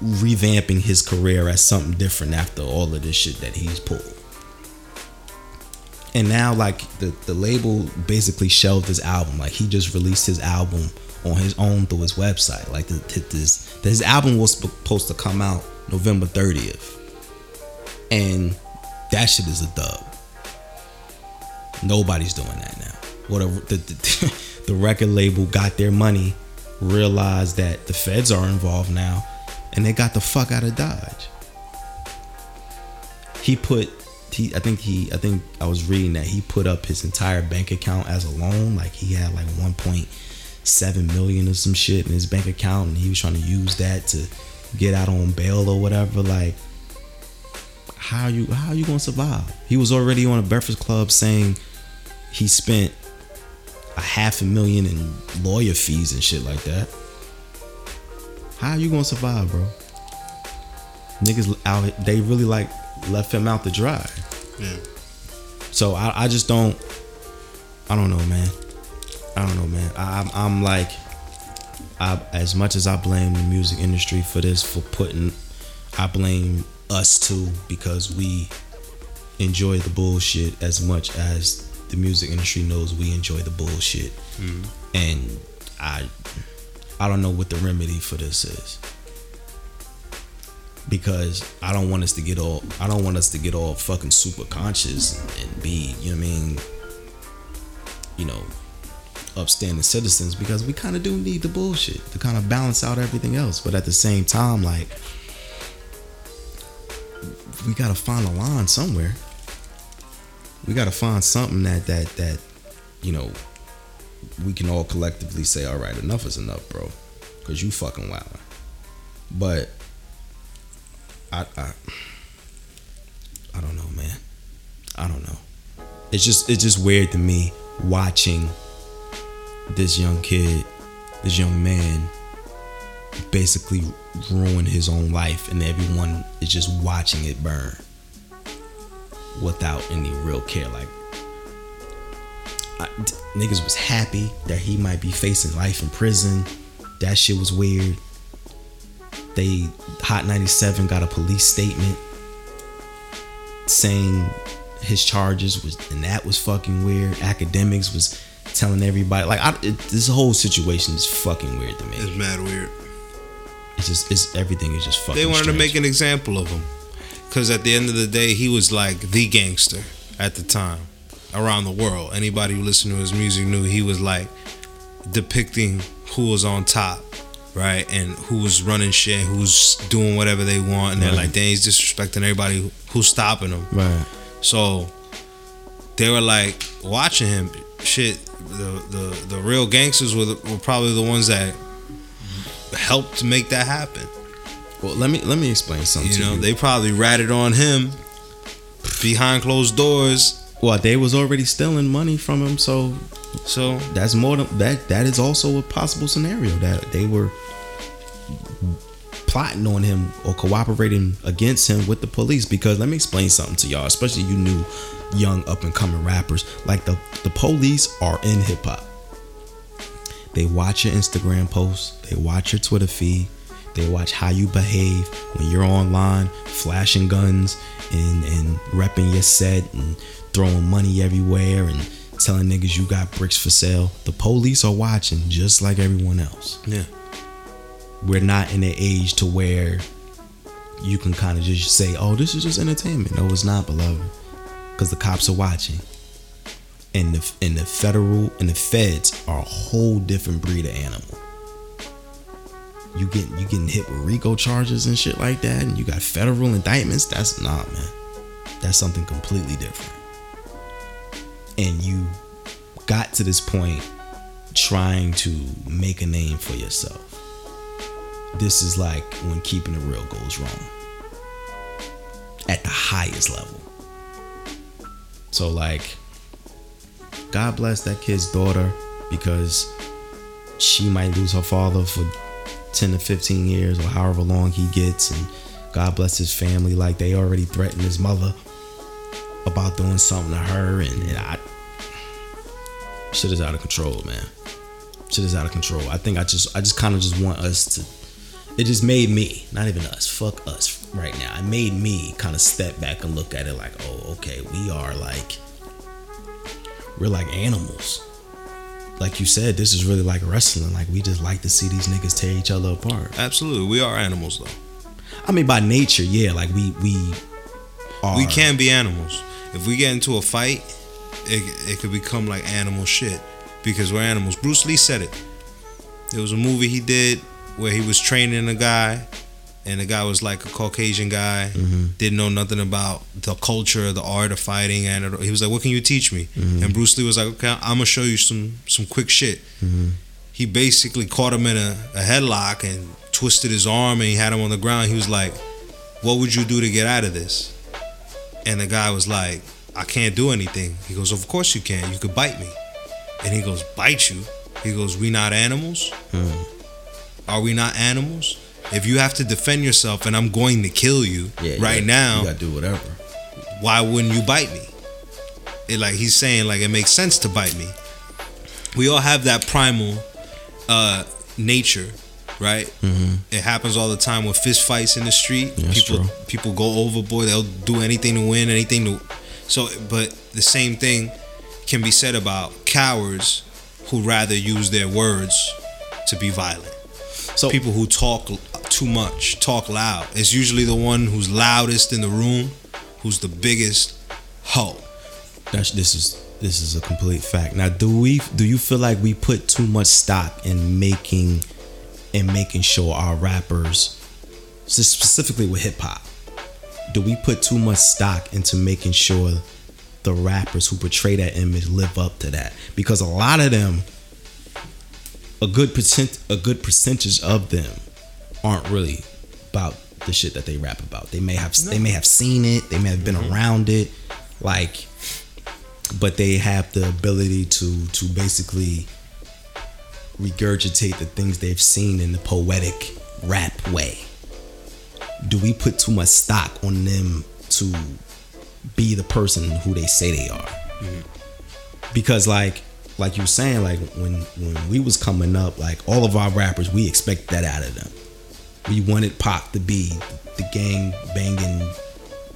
revamping his career as something different after all of this shit that he's pulled. And now, like the the label basically shelved his album. Like he just released his album on his own through his website. Like the, this his album was supposed to come out November thirtieth, and that shit is a dub. Nobody's doing that now. What a, the, the the record label got their money, realized that the feds are involved now, and they got the fuck out of Dodge. He put he I think he I think I was reading that he put up his entire bank account as a loan. Like he had like 1.7 million or some shit in his bank account, and he was trying to use that to get out on bail or whatever. Like how you how you gonna survive? He was already on a Breakfast Club saying he spent a half a million in lawyer fees and shit like that. How are you gonna survive, bro? Niggas out they really like left him out to dry. Yeah. So I, I just don't I don't know, man. I don't know, man. I, I'm I'm like I as much as I blame the music industry for this for putting I blame us too because we enjoy the bullshit as much as the music industry knows we enjoy the bullshit. Hmm. And I I don't know what the remedy for this is. Because I don't want us to get all I don't want us to get all fucking super conscious and be, you know what I mean, you know, upstanding citizens because we kind of do need the bullshit to kind of balance out everything else. But at the same time, like we gotta find a line somewhere. We gotta find something that that that you know we can all collectively say, all right, enough is enough, bro, because you fucking wild. But I I I don't know, man. I don't know. It's just it's just weird to me watching this young kid, this young man basically ruin his own life and everyone is just watching it burn without any real care like I, d- niggas was happy that he might be facing life in prison. That shit was weird. They Hot 97 got a police statement saying his charges was and that was fucking weird. Academics was telling everybody like I, it, this whole situation is fucking weird to me. It's mad weird. It's just it's everything is just fucking. They wanted to make an example of him. Because at the end of the day, he was like the gangster at the time around the world. Anybody who listened to his music knew he was like depicting who was on top, right? And who was running shit, who's doing whatever they want. And they're Right. like, dang, he's disrespecting everybody who's stopping him. right. So they were like watching him. Shit, the the, the real gangsters were, the, were probably the ones that helped to make that happen. Well, let me let me explain something. You to know, you. they probably ratted on him behind closed doors. well, they was already stealing money from him, so So that's more than that. That is also a possible scenario that they were plotting on him or cooperating against him with the police. Because let me explain something to y'all, especially you new, young up and coming rappers. Like the the police are in hip hop. They watch your Instagram posts. They watch your Twitter feed. They watch how you behave when you're online, flashing guns and and repping your set and throwing money everywhere and telling niggas you got bricks for sale. The police are watching just like everyone else. yeah, We're not in an age to where you can kind of just say, "Oh, this is just entertainment." No, it's not, beloved, because the cops are watching. And the and the federal and the feds are a whole different breed of animal. You get you getting hit with RICO charges and shit like that, and you got federal indictments. That's not man. That's something completely different. And you got to this point trying to make a name for yourself. This is like when keeping it real goes wrong at the highest level. So, like, God bless that kid's daughter because she might lose her father for 10 to 15 years or however long he gets. And God bless his family. Like, they already threatened his mother about doing something to her. And, and I, shit is out of control, man. Shit is out of control. I think I just, I just kind of just want us to it just made me, not even us, fuck us right now. It made me kind of step back and look at it like, oh, okay, we are like, we're like animals. Like you said, this is really like wrestling. Like we just like to see these niggas tear each other apart. absolutely, we are animals though. I mean, by nature, yeah, like we we are. We can be animals. If we get into a fight, it it could become like animal shit because we're animals. Bruce Lee said it. There was a movie he did where he was training a guy, and the guy was like a Caucasian guy, mm-hmm. didn't know nothing about the culture, the art of fighting, and he was like, "What can you teach me?" Mm-hmm. And Bruce Lee was like, "Okay, I'm gonna show you some some quick shit." Mm-hmm. He basically caught him in a, a headlock and twisted his arm, and he had him on the ground. He was like, "What would you do to get out of this?" And the guy was like, I can't do anything. He goes, Of course you can. You could bite me. And he goes, Bite you? He goes, We not animals? Are we not animals? If you have to defend yourself and I'm going to kill you Yeah, you right gotta- now, You gotta do whatever. why wouldn't you bite me? It like he's saying like it makes sense to bite me. We all have that primal uh nature, right? Mm-hmm. It happens all the time with fist fights in the street. Yeah, people true. people go overboard. They'll do anything to win, anything to. So, but the same thing can be said about cowards who rather use their words to be violent. So People who talk too much, talk loud. It's usually the one who's loudest in the room, who's the biggest hoe. That's this is this is a complete fact. Now, do we do you feel like we put too much stock in making in making sure our rappers, specifically with hip hop, do we put too much stock into making sure the rappers who portray that image live up to that? Because a lot of them, a good percent, a good percentage of them, aren't really about the shit that they rap about. They may have they may have seen it, they may have been mm-hmm. around it, like but they have the ability to to basically regurgitate the things they've seen in the poetic rap way. Do we put too much stock on them to be the person who they say they are? Mm-hmm. Because like like you were saying, like when when we was coming up, like all of our rappers, we expect that out of them. We wanted Pac to be the gang banging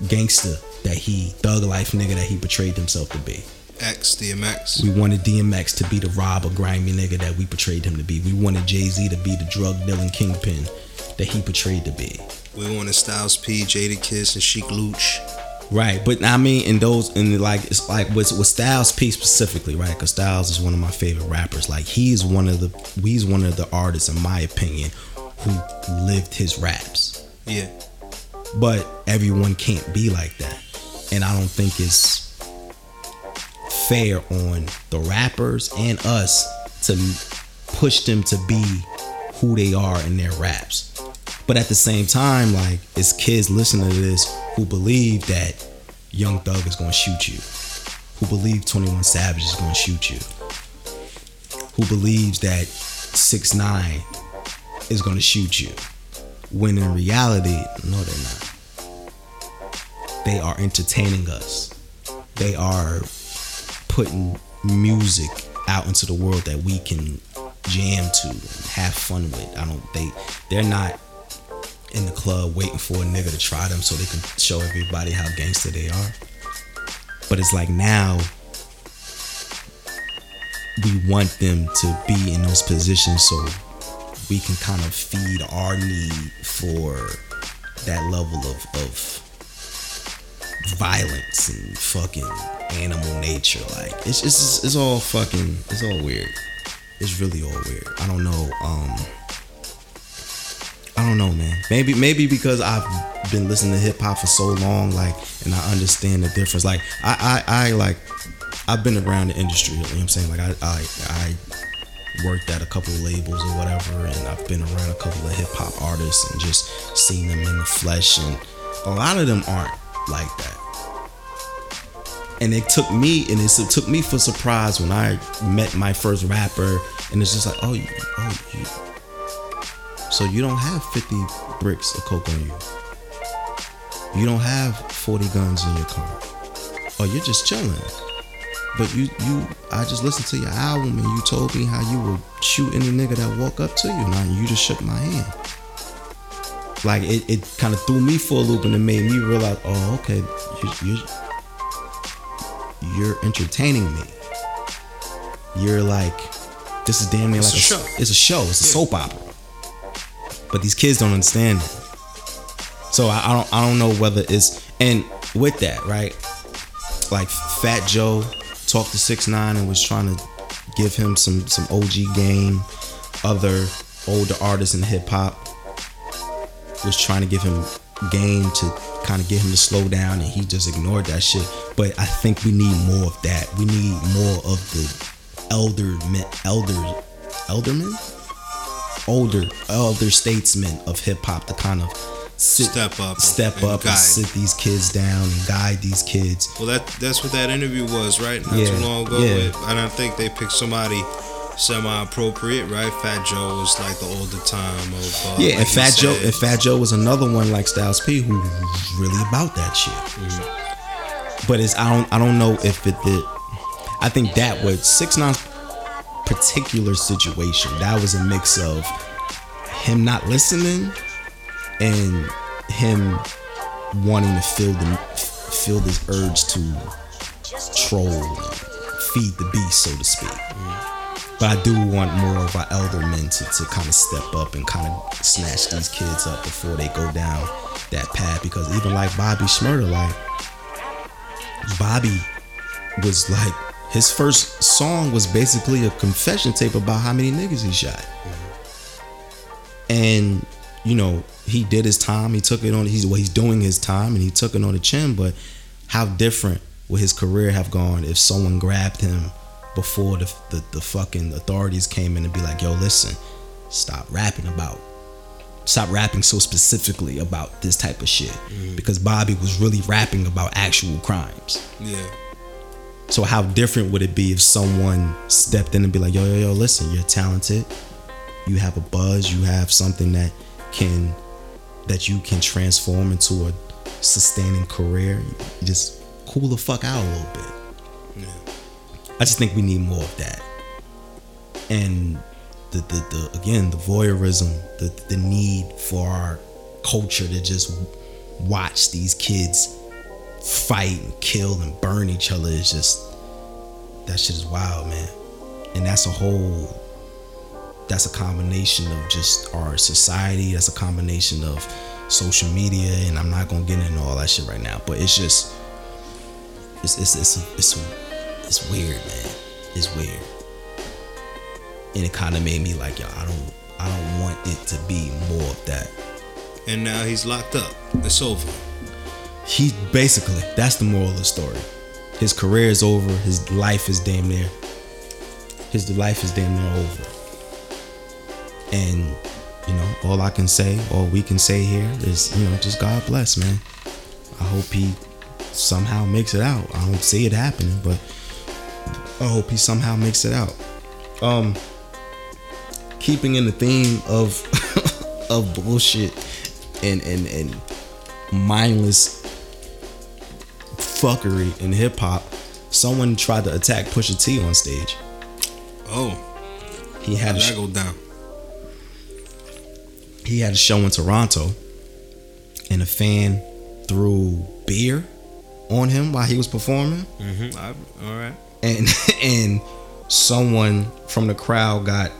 gangster that he thug life nigga that he portrayed himself to be. X DMX. We wanted DMX to be the rob or grimy nigga that we portrayed him to be. We wanted Jay Z to be the drug dealing kingpin that he portrayed to be. We wanted Styles P, Jadakiss, and Sheek Louch. Right, but I mean, in those, and like, it's like with, with Styles P specifically, right? Because Styles is one of my favorite rappers. Like, he's one of the, he's one of the artists, in my opinion, who lived his raps. Yeah. But everyone can't be like that, and I don't think it's fair on the rappers and us to push them to be who they are in their raps. But at the same time, like it's kids listening to this who believe that Young Thug is gonna shoot you, who believe 21 Savage is gonna shoot you, who believes that Six Nine is gonna shoot you. When in reality, no, they're not. They are entertaining us. They are putting music out into the world that we can jam to and have fun with. I don't they they're not in the club waiting for a nigga to try them so they can show everybody how gangster they are. But it's like now we want them to be in those positions so we can kind of feed our need for that level of, of violence and fucking animal nature. Like it's it's it's all fucking it's all weird. It's really all weird. I don't know. Um, I don't know, man. Maybe maybe because I've been listening to hip hop for so long, like, and I understand the difference. Like, I I, I like I've been around the industry. You know what I'm saying? Like, I I I worked at a couple of labels or whatever, and I've been around a couple of hip hop artists and just seen them in the flesh, and a lot of them aren't like that. And it took me, and it took me for surprise when I met my first rapper, and it's just like, oh, you, oh, you, so you don't have 50 bricks of coke on you. You don't have 40 guns in your car. Oh, you're just chilling. But you, you, I just listened to your album, and you told me how you would shoot any nigga that walk up to you, and you just shook my hand. Like it, it kind of threw me for a loop and it made me realize oh okay you, you, you're entertaining me. You're like this is damn near It's like a show. it's a show it's a soap opera. But these kids don't understand it. So I, I don't i don't know whether it's and with that right like fat joe talked to six nine and was trying to give him some some og game. Other older artists in hip-hop was trying to give him game to kind of get him to slow down and he just ignored that shit. But i think we need more of that. We need more of the elder men elder eldermen older elder statesmen of hip-hop to kind of sit, Step up and- step and up and guide. sit these kids down and guide these kids Well, that that's what that interview was, right? Not Yeah, too long ago. yeah. With, and I think they picked somebody semi-appropriate, right? Fat Joe was like the older time of uh, yeah like and fat joe said. and fat joe was another one like styles p who was really about that shit but it's i don't i don't know if it did i think that was six nine particular situation that was a mix of him not listening and him wanting to feel the feel this urge to troll and feed the beast so to speak but I do want more of our elder men to, to kind of step up and kind of snatch these kids up before they go down that path. Because even like Bobby Shmurda, like Bobby was like his first song was basically a confession tape about how many niggas he shot. Mm-hmm. And you know, he did his time. He took it on. He's well, he's doing his time, and he took it on the chin. But how different would his career have gone if someone grabbed him before the the, the fucking authorities came in and be like, "Yo, listen, stop rapping about." Stop rapping so specifically about this type of shit mm-hmm. because Bobby was really rapping about actual crimes. yeah, So how different would it be if someone stepped in and be like, yo, yo, yo, listen, you're talented. You have a buzz, you have something that can that you can transform into a sustaining career. Just cool the fuck out a little bit. yeah. I just think we need more of that. and the, the, the again the voyeurism the, the need for our culture to just watch these kids fight and kill and burn each other is just that shit is wild man and that's a whole that's a combination of just our society that's a combination of social media and i'm not gonna get into all that shit right now but it's just it's it's it's it's, it's weird man. It's weird. And it kind of made me like yo i don't i don't want it to be more of that. And now he's locked up. It's over. he basically that's the moral of the story. His career is over. His life is damn near his life is damn near over and you know all i can say all we can say here is you know just god bless man i hope he somehow makes it out i don't see it happening but i hope he somehow makes it out um keeping in the theme of of bullshit and and and mindless fuckery in hip hop, someone tried to attack Pusha T on stage. Oh, He had how'd a that sh- go down? He had a show in Toronto, and a fan threw beer on him while he was performing, Mm-hmm. All right. and and someone from the crowd got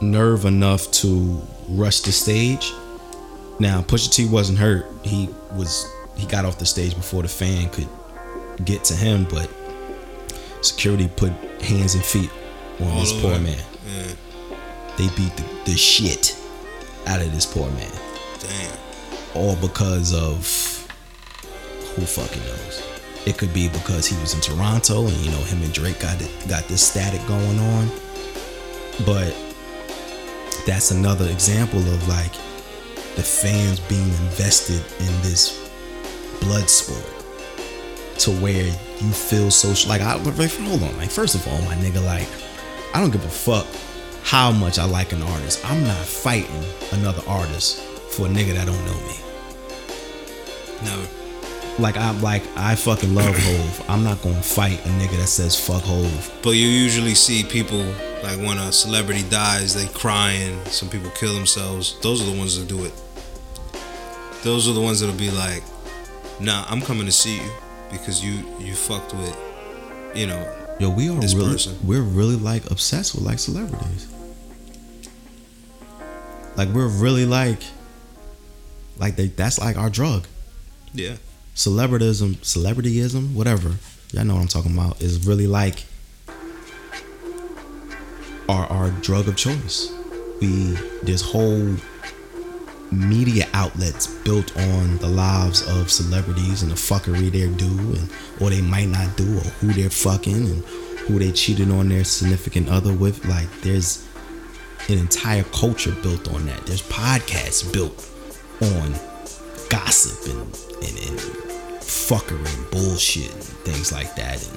nerve enough to rush the stage. Now Pusha T wasn't hurt. He was he got off the stage before the fan could get to him, but security put hands and feet on All this poor way. man. Yeah. They beat the, the shit out of this poor man. Damn. All because of who fucking knows. It could be because he was in Toronto and you know him and Drake got it, got this static going on. But that's another example of like the fans being invested in this blood sport to where you feel social. like I hold on like first of all my nigga like I don't give a fuck how much I like an artist I'm not fighting another artist for a nigga that don't know me Never. like I'm like I fucking love Hove I'm not gonna fight a nigga that says fuck Hove But you usually see people like when a celebrity dies, they crying. Some people kill themselves. Those are the ones that do it. Those are the ones that'll be like, "Nah, I'm coming to see you because you you fucked with, you know." yo we are This really person. we're really like obsessed with like celebrities like we're really like like they that's like our drug Yeah. celebritism, celebrityism, whatever. Y'all know what I'm talking about. Is really like our our drug of choice. We this whole media outlets built on the lives of celebrities and the fuckery they do and or they might not do or who they're fucking and who they cheated on their significant other with. Like there's an entire culture built on that. There's podcasts built on gossip and, and, and fuckery and bullshit and things like that. And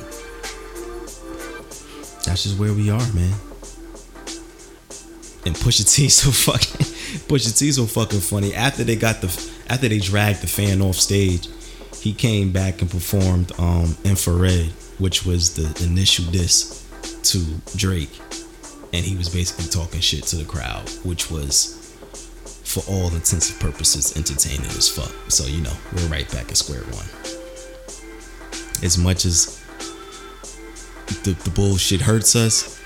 that's just where we are, man. And Pusha T so fucking Pusha T so fucking funny. After they got the after they dragged the fan off stage, he came back and performed um Infrared, which was the initial diss to Drake. And he was basically talking shit to the crowd, which was for all intents and purposes entertaining as fuck. So you know, we're right back at square one. As much as the, the bullshit hurts us,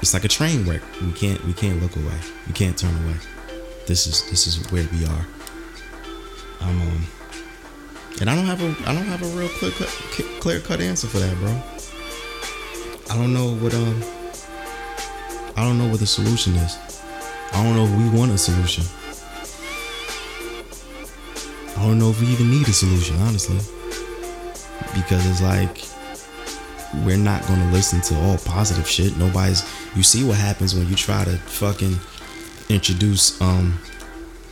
it's like a train wreck. We can't we can't look away. We can't turn away. This is this is where we are. I'm um, and I don't have a I don't have a real clear cut clear cut answer for that, bro. I don't know what um I don't know what the solution is. I don't know if we want a solution. I don't know if we even need a solution, honestly. Because it's like we're not gonna listen to all positive shit. Nobody's you see what happens when you try to fucking introduce um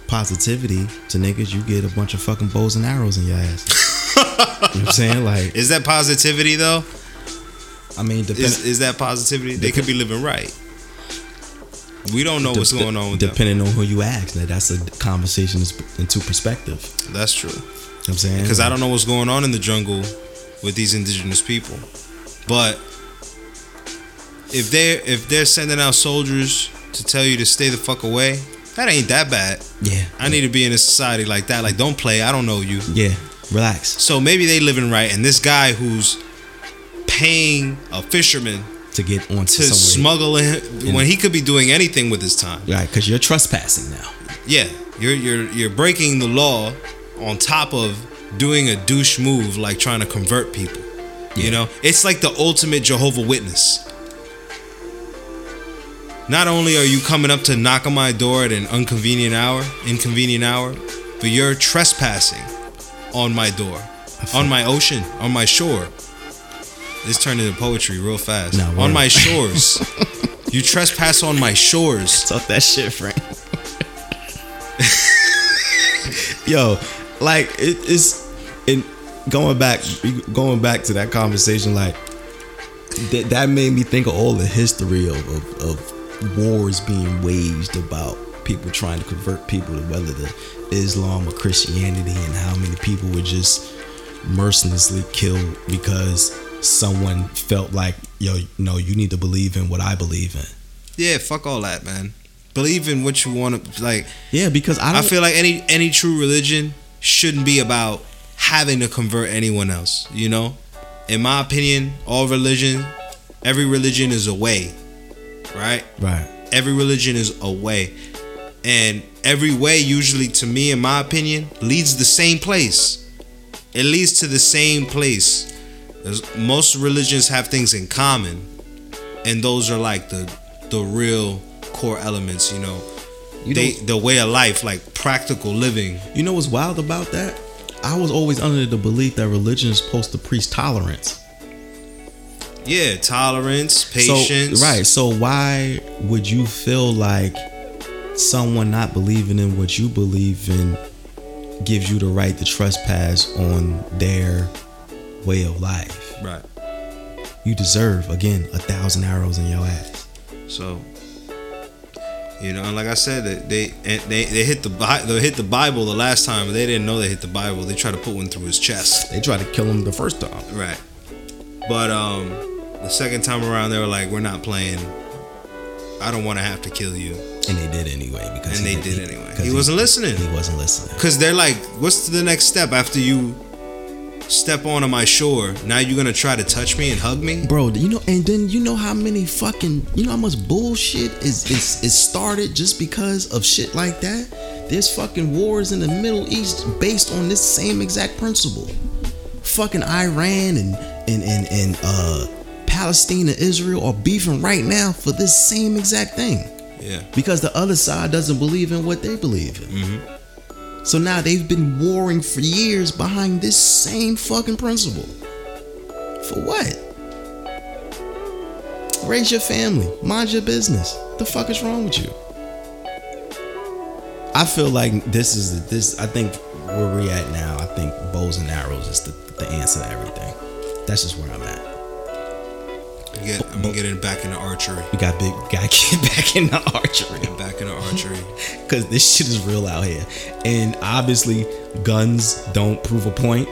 positivity to niggas, you get a bunch of fucking bows and arrows in your ass. you know what I'm saying? Like Is that positivity though? I mean depend- Is is that positivity? They could be living right. We don't know what's going on with them. depending on who you ask. Now that's a conversation into perspective. You know That's true. what I'm saying? Because I don't know what's going on in the jungle with these indigenous people. But if they if they're sending out soldiers to tell you to stay the fuck away, that ain't that bad. Yeah. I need to be in a society like that. Like, don't play. I don't know you. Yeah. Relax. So maybe they living right, and this guy who's paying a fisherman To get onto to somewhere. smuggle in when he could be doing anything with his time. Right, because you're trespassing now. Yeah, you're you're you're breaking the law on top of doing a douche move like trying to convert people. You know, it's like the ultimate Jehovah Witness. Not only are you coming up to knock on my door at an inconvenient hour, inconvenient hour, but you're trespassing on my door, on my ocean, on my shore. This turned into poetry real fast. No, on my shores. you trespass on my shores. Talk that shit, Frank. Yo, like it is in going back going back to that conversation, like that, that made me think of all the history of, of, of wars being waged about people trying to convert people to whether the Islam or Christianity and how many people were just mercilessly killed because someone felt like, yo, no, you need to believe in what I believe in. Yeah, fuck all that, man. Believe in what you want to like. Yeah, because I I feel like any any true religion shouldn't be about having to convert anyone else. You know, in my opinion, all religion, every religion is a way, right? right. Every religion is a way, and every way usually, to me, in my opinion, leads the same place. It leads to the same place. There's, most religions have things in common, and those are like the the real core elements. You know, You they, know, the way of life, like practical living. you know what's wild about that? I was always under the belief that religion is supposed to preach tolerance. Yeah, tolerance, patience. So, right. So why would you feel like someone not believing in what you believe in gives you the right to trespass on their way of life? Right. You deserve again a thousand arrows in your ass. So, you know, and like I said, they they they, they hit the they hit the Bible the last time. They didn't know they hit the Bible. They tried to put one through his chest. They tried to kill him the first time. Right. But um, the second time around, they were like, "We're not playing. I don't want to have to kill you." And they did anyway because And they did he- anyway. 'cause He wasn't listening. He wasn't listening. Cause they're like, "What's the next step after you step onto my shore? Now you're gonna try to touch me and hug me?" Bro, you know, and then you know how many fucking, you know how much bullshit is is is started just because of shit like that. There's fucking wars in the Middle East based on this same exact principle. Fucking Iran and and and and uh Palestine and Israel are beefing right now for this same exact thing Yeah. because the other side doesn't believe in what they believe in. So now they've been warring for years behind this same fucking principle. For what? Raise your family, mind your business. The fuck is wrong with you? I feel like this is this. I think where we're at now. I think bows and arrows is the, the answer to everything. That's just where I'm at. Get, I'm gonna get it back into archery. We got big. Got to get back into archery. Get back into archery. because this shit is real out here. And obviously, guns don't prove a point,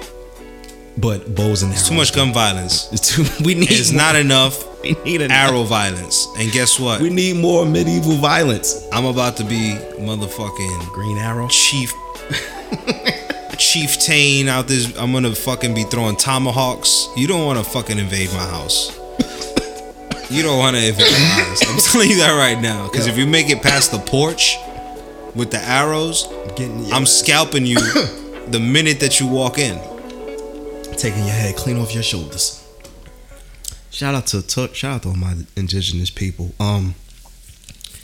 but bows and arrows. It's too much gun violence. It's too. We need. It's more- not enough We need an arrow violence. And guess what? We need more medieval violence. I'm about to be motherfucking Green arrow. chief chieftain out this. I'm gonna fucking be throwing tomahawks. You don't want to fucking invade my house. You don't want to house. I'm telling you that right now. Because if you make it past the porch with the arrows, Getting. I'm scalping you the minute that you walk in. taking your head clean off your shoulders. Shout out to to- shout out to all my indigenous people. Um,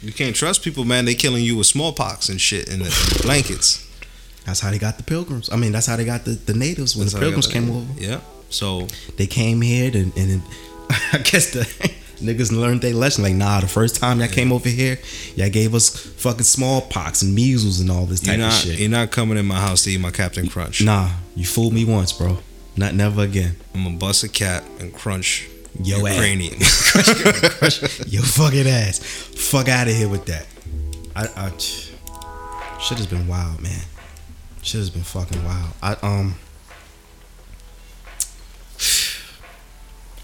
You can't trust people, man. They killing you with smallpox and shit in the, blankets. that's how they got the pilgrims. I mean, that's how they got the, the natives when That's the how they pilgrims came over. Yeah. So They came here and, and I guess the niggas learned their lesson. Like, nah, the first time y'all came over here, y'all gave us fucking smallpox and measles and all this type of shit. you're not coming in my house to eat my Captain Crunch. Nah, you fooled me once, bro. Not never again. I'm gonna bust a cat and crunch Yo your ass. Your fucking ass. Fuck out of here with that. I, I shit has been wild, man. Shit has been fucking wild. I um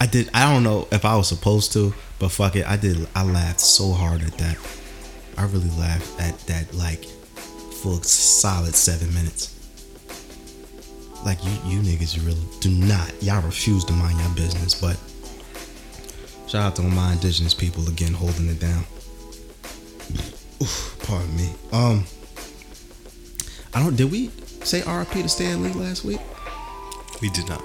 I did. I don't know if I was supposed to, but fuck it, I did. I laughed so hard at that. I really laughed at that like for solid seven minutes. Like you, you niggas really do not. Y'all refuse to mind your business. But shout out to my indigenous people again holding it down. Oof, pardon me. Um, I don't. Did we say RP to Stan Lee last week? We did not.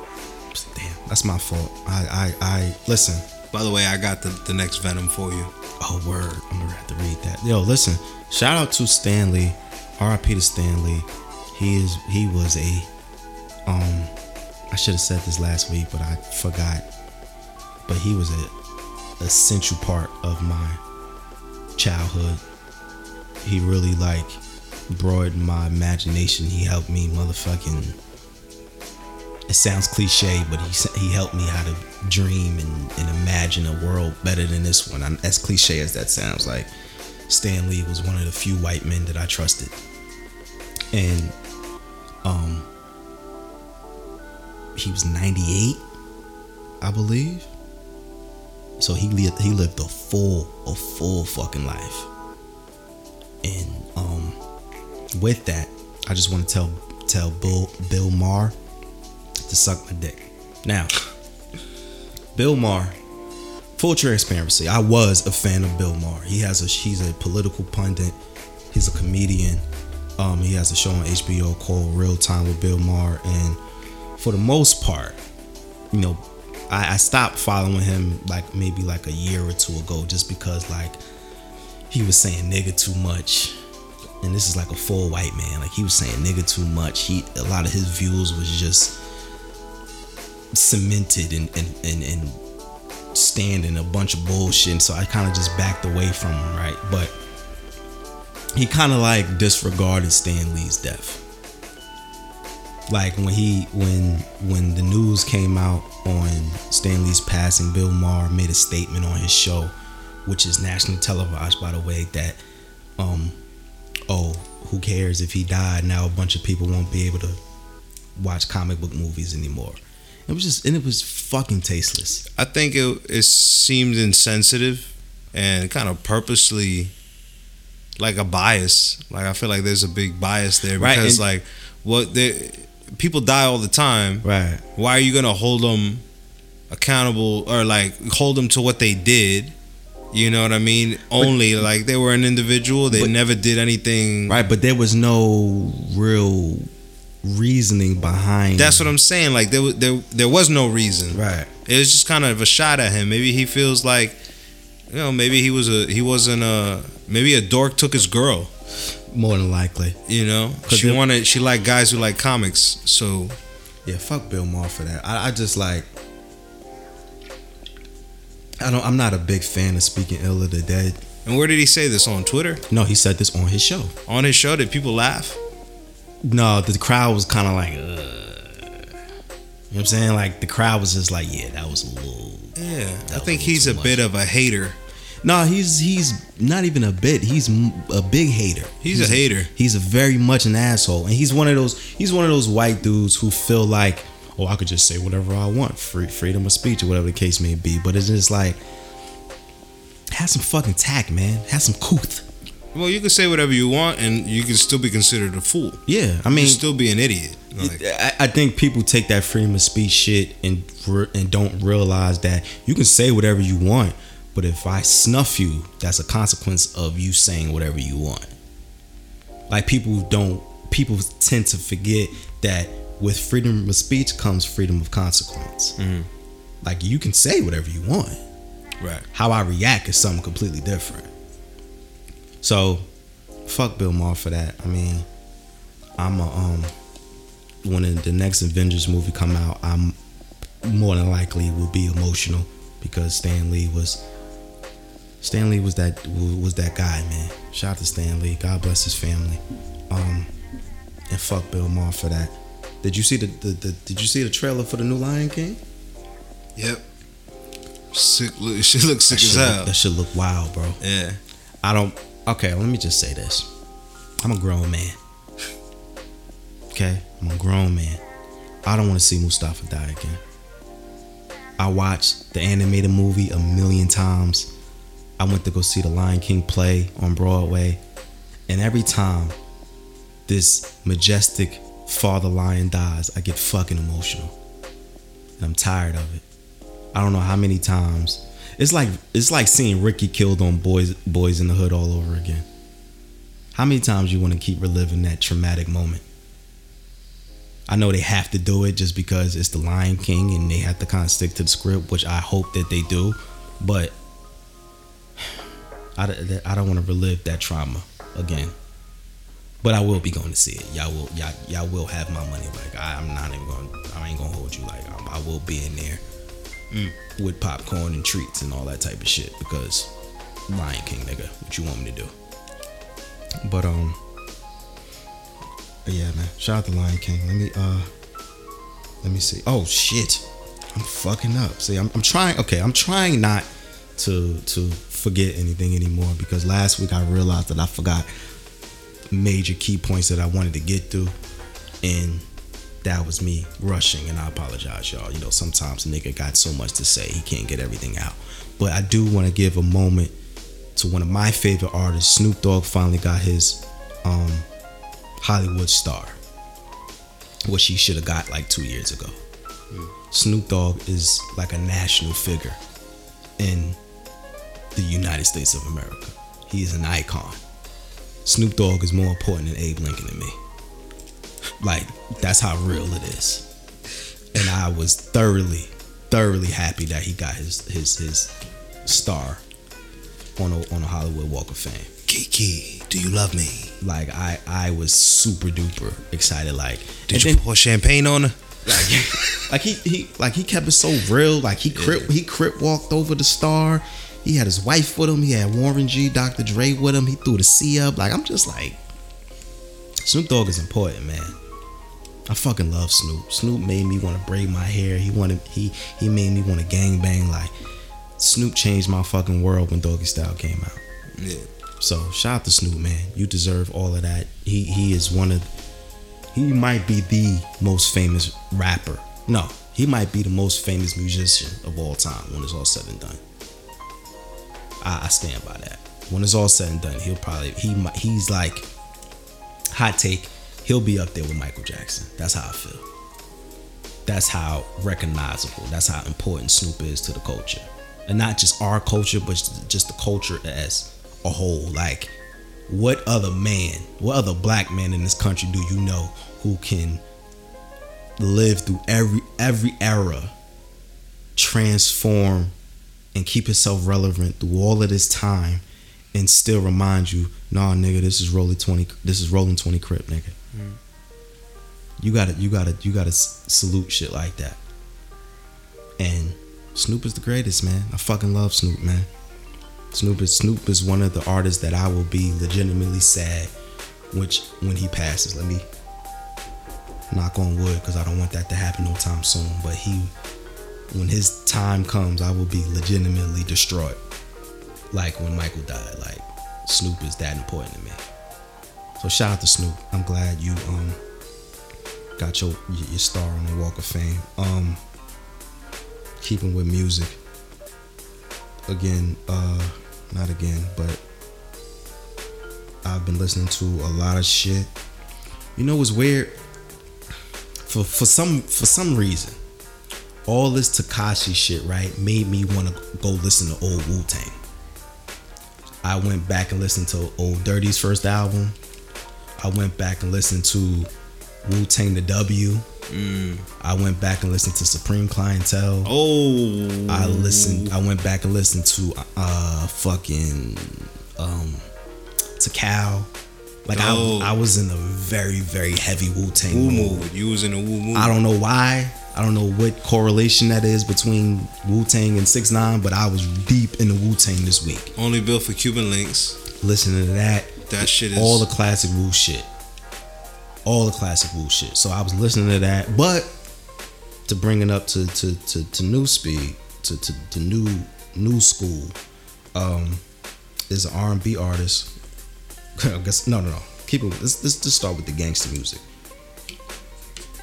Damn, that's my fault. I, I, I listen. By the way, I got the, the next Venom for you. Oh word, I'm gonna have to read that. Yo, listen. Shout out to Stanley, R.I.P. to Stanley. He is he was a um I should have said this last week, but I forgot. But he was a essential part of my childhood. He really like broadened my imagination. He helped me motherfucking it sounds cliche, but he he helped me how to dream and, and imagine a world better than this one. I'm, as cliche as that sounds, like Stan Lee was one of the few white men that I trusted, and um, he was 98, I believe. So he lived he lived a full a full fucking life, and um, with that, I just want to tell tell Bill Bill Maher to suck my dick. Now, Bill Maher, full transparency, I was a fan of Bill Maher. He has a he's a political pundit. He's a comedian. Um, he has a show on HBO called Real Time with Bill Maher, and for the most part, you know, I, I stopped following him like maybe like a year or two ago, just because like he was saying nigga too much and this is like a full white man. Like he was saying nigga too much. He a lot of his views was just cemented and and and, and standing a bunch of bullshit. So I kind of just backed away from him, right? But he kind of like disregarded Stan Lee's death. Like when he when when the news came out on Stan Lee's passing, Bill Maher made a statement on his show, which is nationally televised by the way, that um oh, who cares if he died? Now a bunch of people won't be able to watch comic book movies anymore. It was just and it was fucking tasteless. I think it, it seemed insensitive and kind of purposely like a bias. Like I feel like there's a big bias there Right, because and- like what they people die all the time. Right. Why are you gonna hold them accountable or like hold them to what they did? You know what I mean? Only like they were an individual. They But- never did anything. Right, but there was no real reasoning behind That's what I'm saying. Like there was there there was no reason. Right. It was just kind of a shot at him. Maybe he feels like, you know, maybe he was a he wasn't a maybe a dork took his girl. More than likely. You know, she wanted she liked guys who like comics. So Yeah, fuck Bill Maher for that. I, I just like I don't I'm not a big fan of speaking ill of the dead. and where did he say this on Twitter? No, he said this on his show. On his show, did people laugh? No, the crowd was kind of like, Ugh. you know what I'm saying? Like the crowd was just like, yeah, that was a little. Yeah, I think he's a much. bit of a hater. No, he's he's not even a bit. He's a big hater. He's a hater. He's a very much an asshole, and he's one of those. He's one of those white dudes who feel like, oh, I could just say whatever I want, free freedom of speech or whatever the case may be. But it's just like, have some fucking tact, man. Have some couth. Well, you can say whatever you want, and you can still be considered a fool. Yeah, I You mean, still be an idiot. Like, I, I think people take that freedom of speech shit and and don't realize that you can say whatever you want, but if I snuff you, that's a consequence of you saying whatever you want. Like people don't people tend to forget that with freedom of speech comes freedom of consequence. Mhm. Like you can say whatever you want. right. How I react is something completely different. So, fuck Bill Maher for that. I mean, I'm a um when the next Avengers movie come out, I'm more than likely will be emotional because Stan Lee was Stan Lee was that was that guy, man. Shout out to Stan Lee. God bless his family. Um, and fuck Bill Maher for that. Did you see the, the, the Did you see the trailer for the new Lion King? Yep. Sick. Look, shit looks sick That as hell. look, that shit look wild, bro. Yeah. I don't. Okay, let me just say this. I'm a grown man. Okay, I'm a grown man. I don't want to see Mufasa die again. I watched the animated movie a million times. I went to go see the Lion King play on Broadway, and every time this majestic father lion dies, I get fucking emotional. And I'm tired of it. I don't know how many times. It's like it's like seeing Ricky killed on boys boys in the hood all over again. How many times you want to keep reliving that traumatic moment? I know they have to do it just because it's the Lion King and they have to kind of stick to the script, which I hope that they do. But I, I don't want to relive that trauma again. But I will be going to see it. Y'all will y'all, y'all will have my money. Like I, am not even going. I ain't gonna hold you. Like I'm, I will be in there mm. with popcorn and treats and all that type of shit because Lion King, nigga. What you want me to do? But um, yeah, man. Shout out to Lion King. Let me uh, let me see. Oh shit, I'm fucking up. See, I'm, I'm trying. Okay, I'm trying not to to forget anything anymore because last week I realized that I forgot major key points that I wanted to get through, and that was me rushing. And I apologize, y'all. You know, sometimes a nigga got so much to say he can't get everything out. But I do want to give a moment to one of my favorite artists. Snoop Dogg finally got his um, Hollywood star, which he should have got like two years ago. Mm. Snoop Dogg is like a national figure in the United States of America. He is an icon. Snoop Dogg is more important than Abe Lincoln to me. Like, that's how real it is. And I was thoroughly, thoroughly happy that he got his his his star on a on a Hollywood Walk of Fame. Kiki, do you love me? Like I I was super duper excited. Like did you then, pour champagne on her? Like, like he he like he kept it so real. Like he crip he crip walked over the star. He had his wife with him. He had Warren G, Dr. Dre with him. He threw the C up. Like I'm just like, Snoop Dogg is important, man. I fucking love Snoop. Snoop made me want to braid my hair. He wanted he he made me want to gang bang. Like Snoop changed my fucking world when Doggy Style came out. Yeah. So shout out to Snoop, man. You deserve all of that. He he is one of he might be the most famous rapper. No, he might be the most famous musician of all time when it's all said and done. I, I stand by that. When it's all said and done, he'll probably he he's like hot take. He'll be up there with Michael Jackson. That's how I feel. That's how recognizable. That's how important Snoop is to the culture, and not just our culture, but just the culture as a whole. Like, what other man, what other black man in this country do you know who can live through every every era, transform and keep himself relevant through all of this time and still remind you, nah, nigga, this is rolling twenty. This is rolling twenty crip, nigga. Mm. You gotta, you gotta, you gotta salute shit like that. And Snoop is the greatest, man. I fucking love Snoop, man. Snoop is Snoop is one of the artists that I will be legitimately sad, which when he passes. Let me knock on wood because I don't want that to happen no time soon. But he when his time comes, I will be legitimately destroyed. Like when Michael died. Like Snoop is that important to me. So shout out to Snoop. I'm glad you um got your your star on the Walk of Fame. Um keeping with music. Again, uh not again, but I've been listening to a lot of shit. You know what's weird? For for some for some reason, all this Tekashi shit, right, made me want to go listen to old Wu Tang. I went back and listened to Ol' Dirty's first album. I went back and listened to Wu Tang the W. Mm. I went back and listened to Supreme Clientele. Oh, I listened. I went back and listened to uh fucking um Tical. Like oh. I, I was in a very very heavy Wu Tang mood. You was in a Wu mood. I don't know why. I don't know what correlation that is between Wu Tang and Six Nine, but I was deep in the Wu Tang this week. Only built for Cuban Linx. Listening to that. That shit is all the classic Wu shit. All the classic Wu shit. So I was listening to that, but to bring it up to to to, to new speed, to, to to new new school, um, is an R and B artist. I guess no no no. Keep it. Let's, let's just start with the gangster music.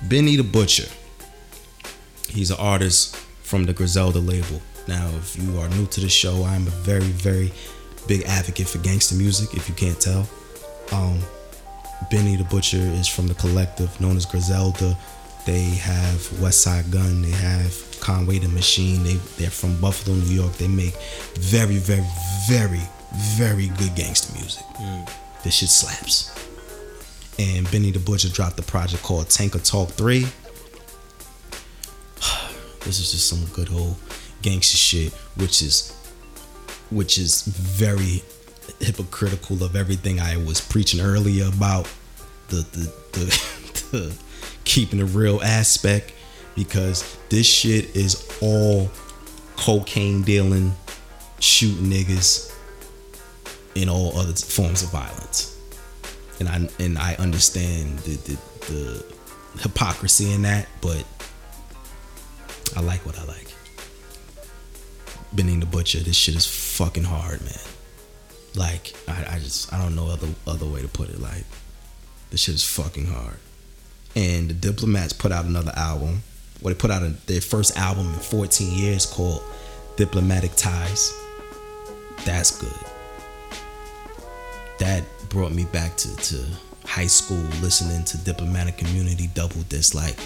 Benny the Butcher He's an artist from the Griselda label. Now, if you are new to the show, I'm a very, very big advocate for gangster music. If you can't tell, um, Benny the Butcher is from the collective known as Griselda. They have Westside Gunn. They have Conway the Machine. They they're from Buffalo, New York. They make very, very, very, very good gangster music. This shit slaps. And Benny the Butcher dropped a project called Tana Talk 3. This is just some good old gangster shit, which is which is very hypocritical of everything I was preaching earlier about the the, the, the keeping the real aspect because this shit is all cocaine dealing, shooting niggas, and all other forms of violence. And I and I understand the the, the hypocrisy in that, but I like what I like. Benny the Butcher, this shit is fucking hard, man. Like I, I just I don't know other other way to put it. Like this shit is fucking hard. And the Diplomats put out another album. Well, they put out a, their first album in 14 years called Diplomatic Ties. That's good. That brought me back to, to high school listening to Diplomatic Immunity Double Disc. Like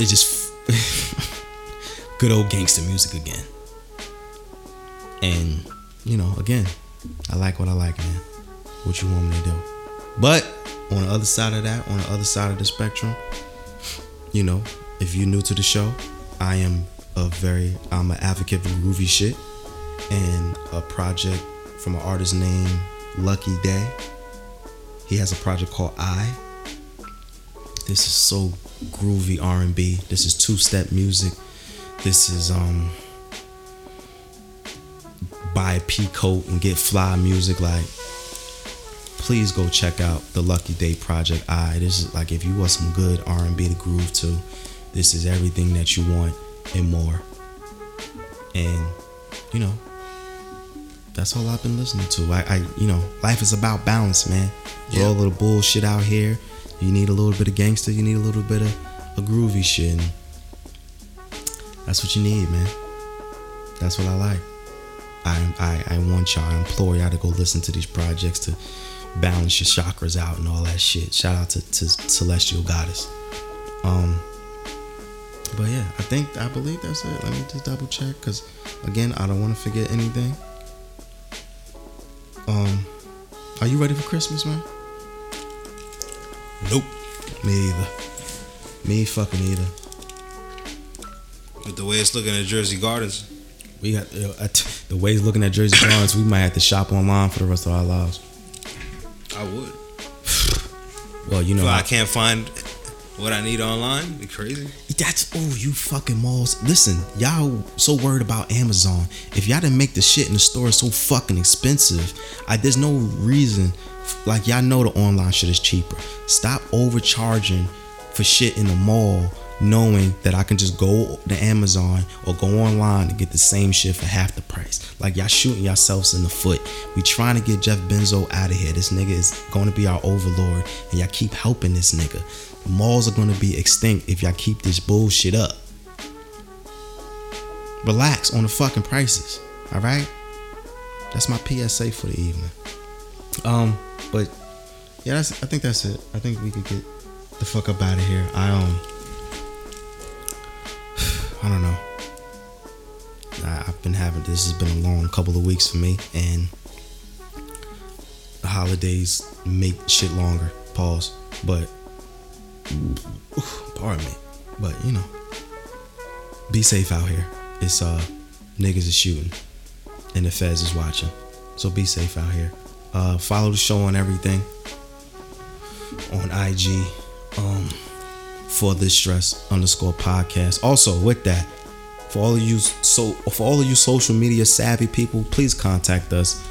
it just good old gangster music again. And, you know, again, I like what I like, man. What you want me to do. But on the other side of that, on the other side of the spectrum, you know, if you're new to the show, I am a very I'm an advocate for groovy shit and a project from an artist named Lucky Daye. He has a project called I. This is so groovy R&B. This is two-step music. This is um buy a pea coat and get fly music like please go check out the Lucky Daye project. I this is like if you want some good r&b to groove to this is everything that you want and more. And you know that's all i've been listening to. I, I you know life is about balance man. Yeah. All of the bullshit out here you need a little bit of gangster you need a little bit of a groovy shit. And that's what you need man. That's what i like I, I, I want y'all, I implore y'all to go listen to these projects to balance your chakras out and all that shit. Shout out to, to Celestial Goddess. Um, but yeah, I think I believe that's it. Let me just double check because again, I don't want to forget anything. Um, are you ready for Christmas, man? Nope. Me either. Me fucking either. With the way it's looking at Jersey Gardens. We got uh, at- the way he's looking at Jersey Gardens. we might have to shop online for the rest of our lives. I would. Well, you know, I- can't find what I need online, be crazy. That's oh, you fucking malls. Listen, y'all so worried about Amazon. If y'all didn't make the shit in the store so fucking expensive, I there's no reason. Like y'all know the online shit is cheaper. Stop overcharging for shit in the mall, knowing that I can just go to Amazon or go online and get the same shit for half the price. Like y'all shooting yourselves in the foot. We trying to get Jeff Bezos out of here. This nigga is going to be our overlord, and y'all keep helping this nigga. The malls are gonna be extinct if y'all keep this bullshit up. Relax on the fucking prices, all right? That's my PSA for the evening. Um, but yeah. I think that's it. I think we could get the fuck up out of here. I um, I don't know. I, I've been having this has been a long couple of weeks for me, and the holidays make shit longer. Pause. But pardon me. But you know, be safe out here. It's uh niggas is shooting and the feds is watching. So be safe out here. Uh follow the show on everything. On IG. Um for this stress underscore podcast. Also with that, for all of you so for all of you social media savvy people, please contact us.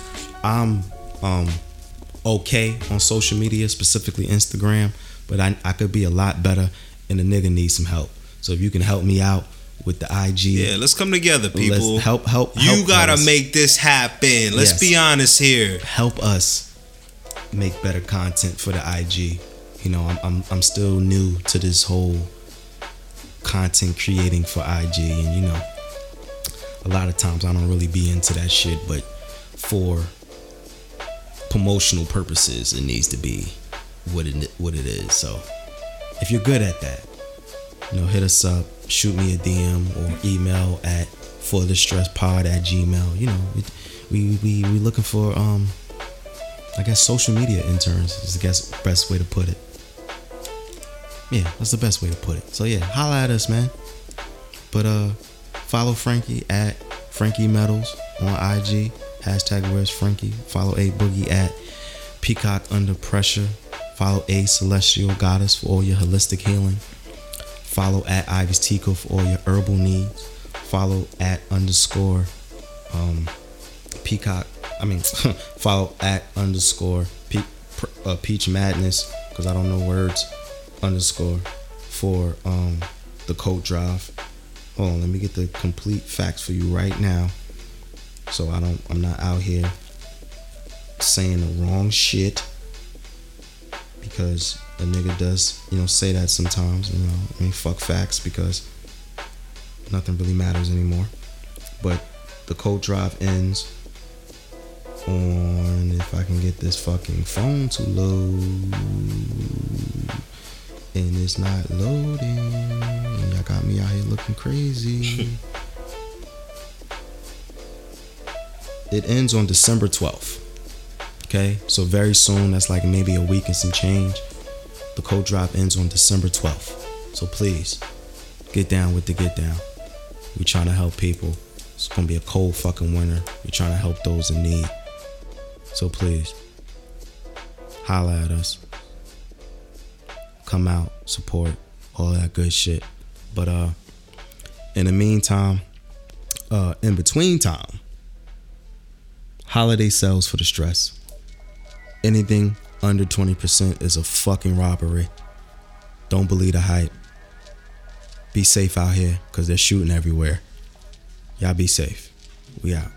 I'm um okay on social media, specifically Instagram, but I, I could be a lot better and the nigga needs some help. So if you can help me out with the IG, Yeah, let's come together, people. let's help help you help gotta us. make this happen. Let's Yes. be honest here. help us make better content for the IG. You know, I'm I'm, I'm still new to this whole content creating for IG, and you know, a lot of times I don't really be into that shit, but for promotional purposes, it needs to be what it what it is. So, if you're good at that, you know, hit us up, shoot me a DM or email at for the stress pod at gmail. You know, we we we, we looking for um, I guess social media interns is the guess best way to put it. Yeah, that's the best way to put it. So yeah, holla at us, man. But uh, follow Frankie at Frankie Metals on IG. Hashtag Where's Frankie. Follow A Boogie at Peacock Under Pressure. Follow A Celestial Goddess for all your holistic healing. Follow at Ivy's Tico for all your herbal needs. Follow at underscore um, Peacock. I mean, follow at underscore Pe- uh, Peach Madness because I don't know words underscore for um, the coat drive. Hold on, let me get the complete facts for you right now, so I don't. I'm not out here saying the wrong shit because a nigga does, you know, say that sometimes. You know, I mean, fuck facts because nothing really matters anymore. But the coat drive ends on if I can get this fucking phone to load and it's not loading. And y'all got me out here looking crazy. it ends on December 12th. Okay, so very soon, that's like maybe a week and some change. The code drop ends on December 12th. So please, get down with the get down. We're trying to help people. It's gonna be a cold fucking winter. We're trying to help those in need. So please, holla at us come out, support, all that good shit. But uh in the meantime, uh in between time, holiday sales for the stress. Anything under 20% is a fucking robbery. Don't believe the hype. Be safe out here because they're shooting everywhere. Y'all be safe. We out.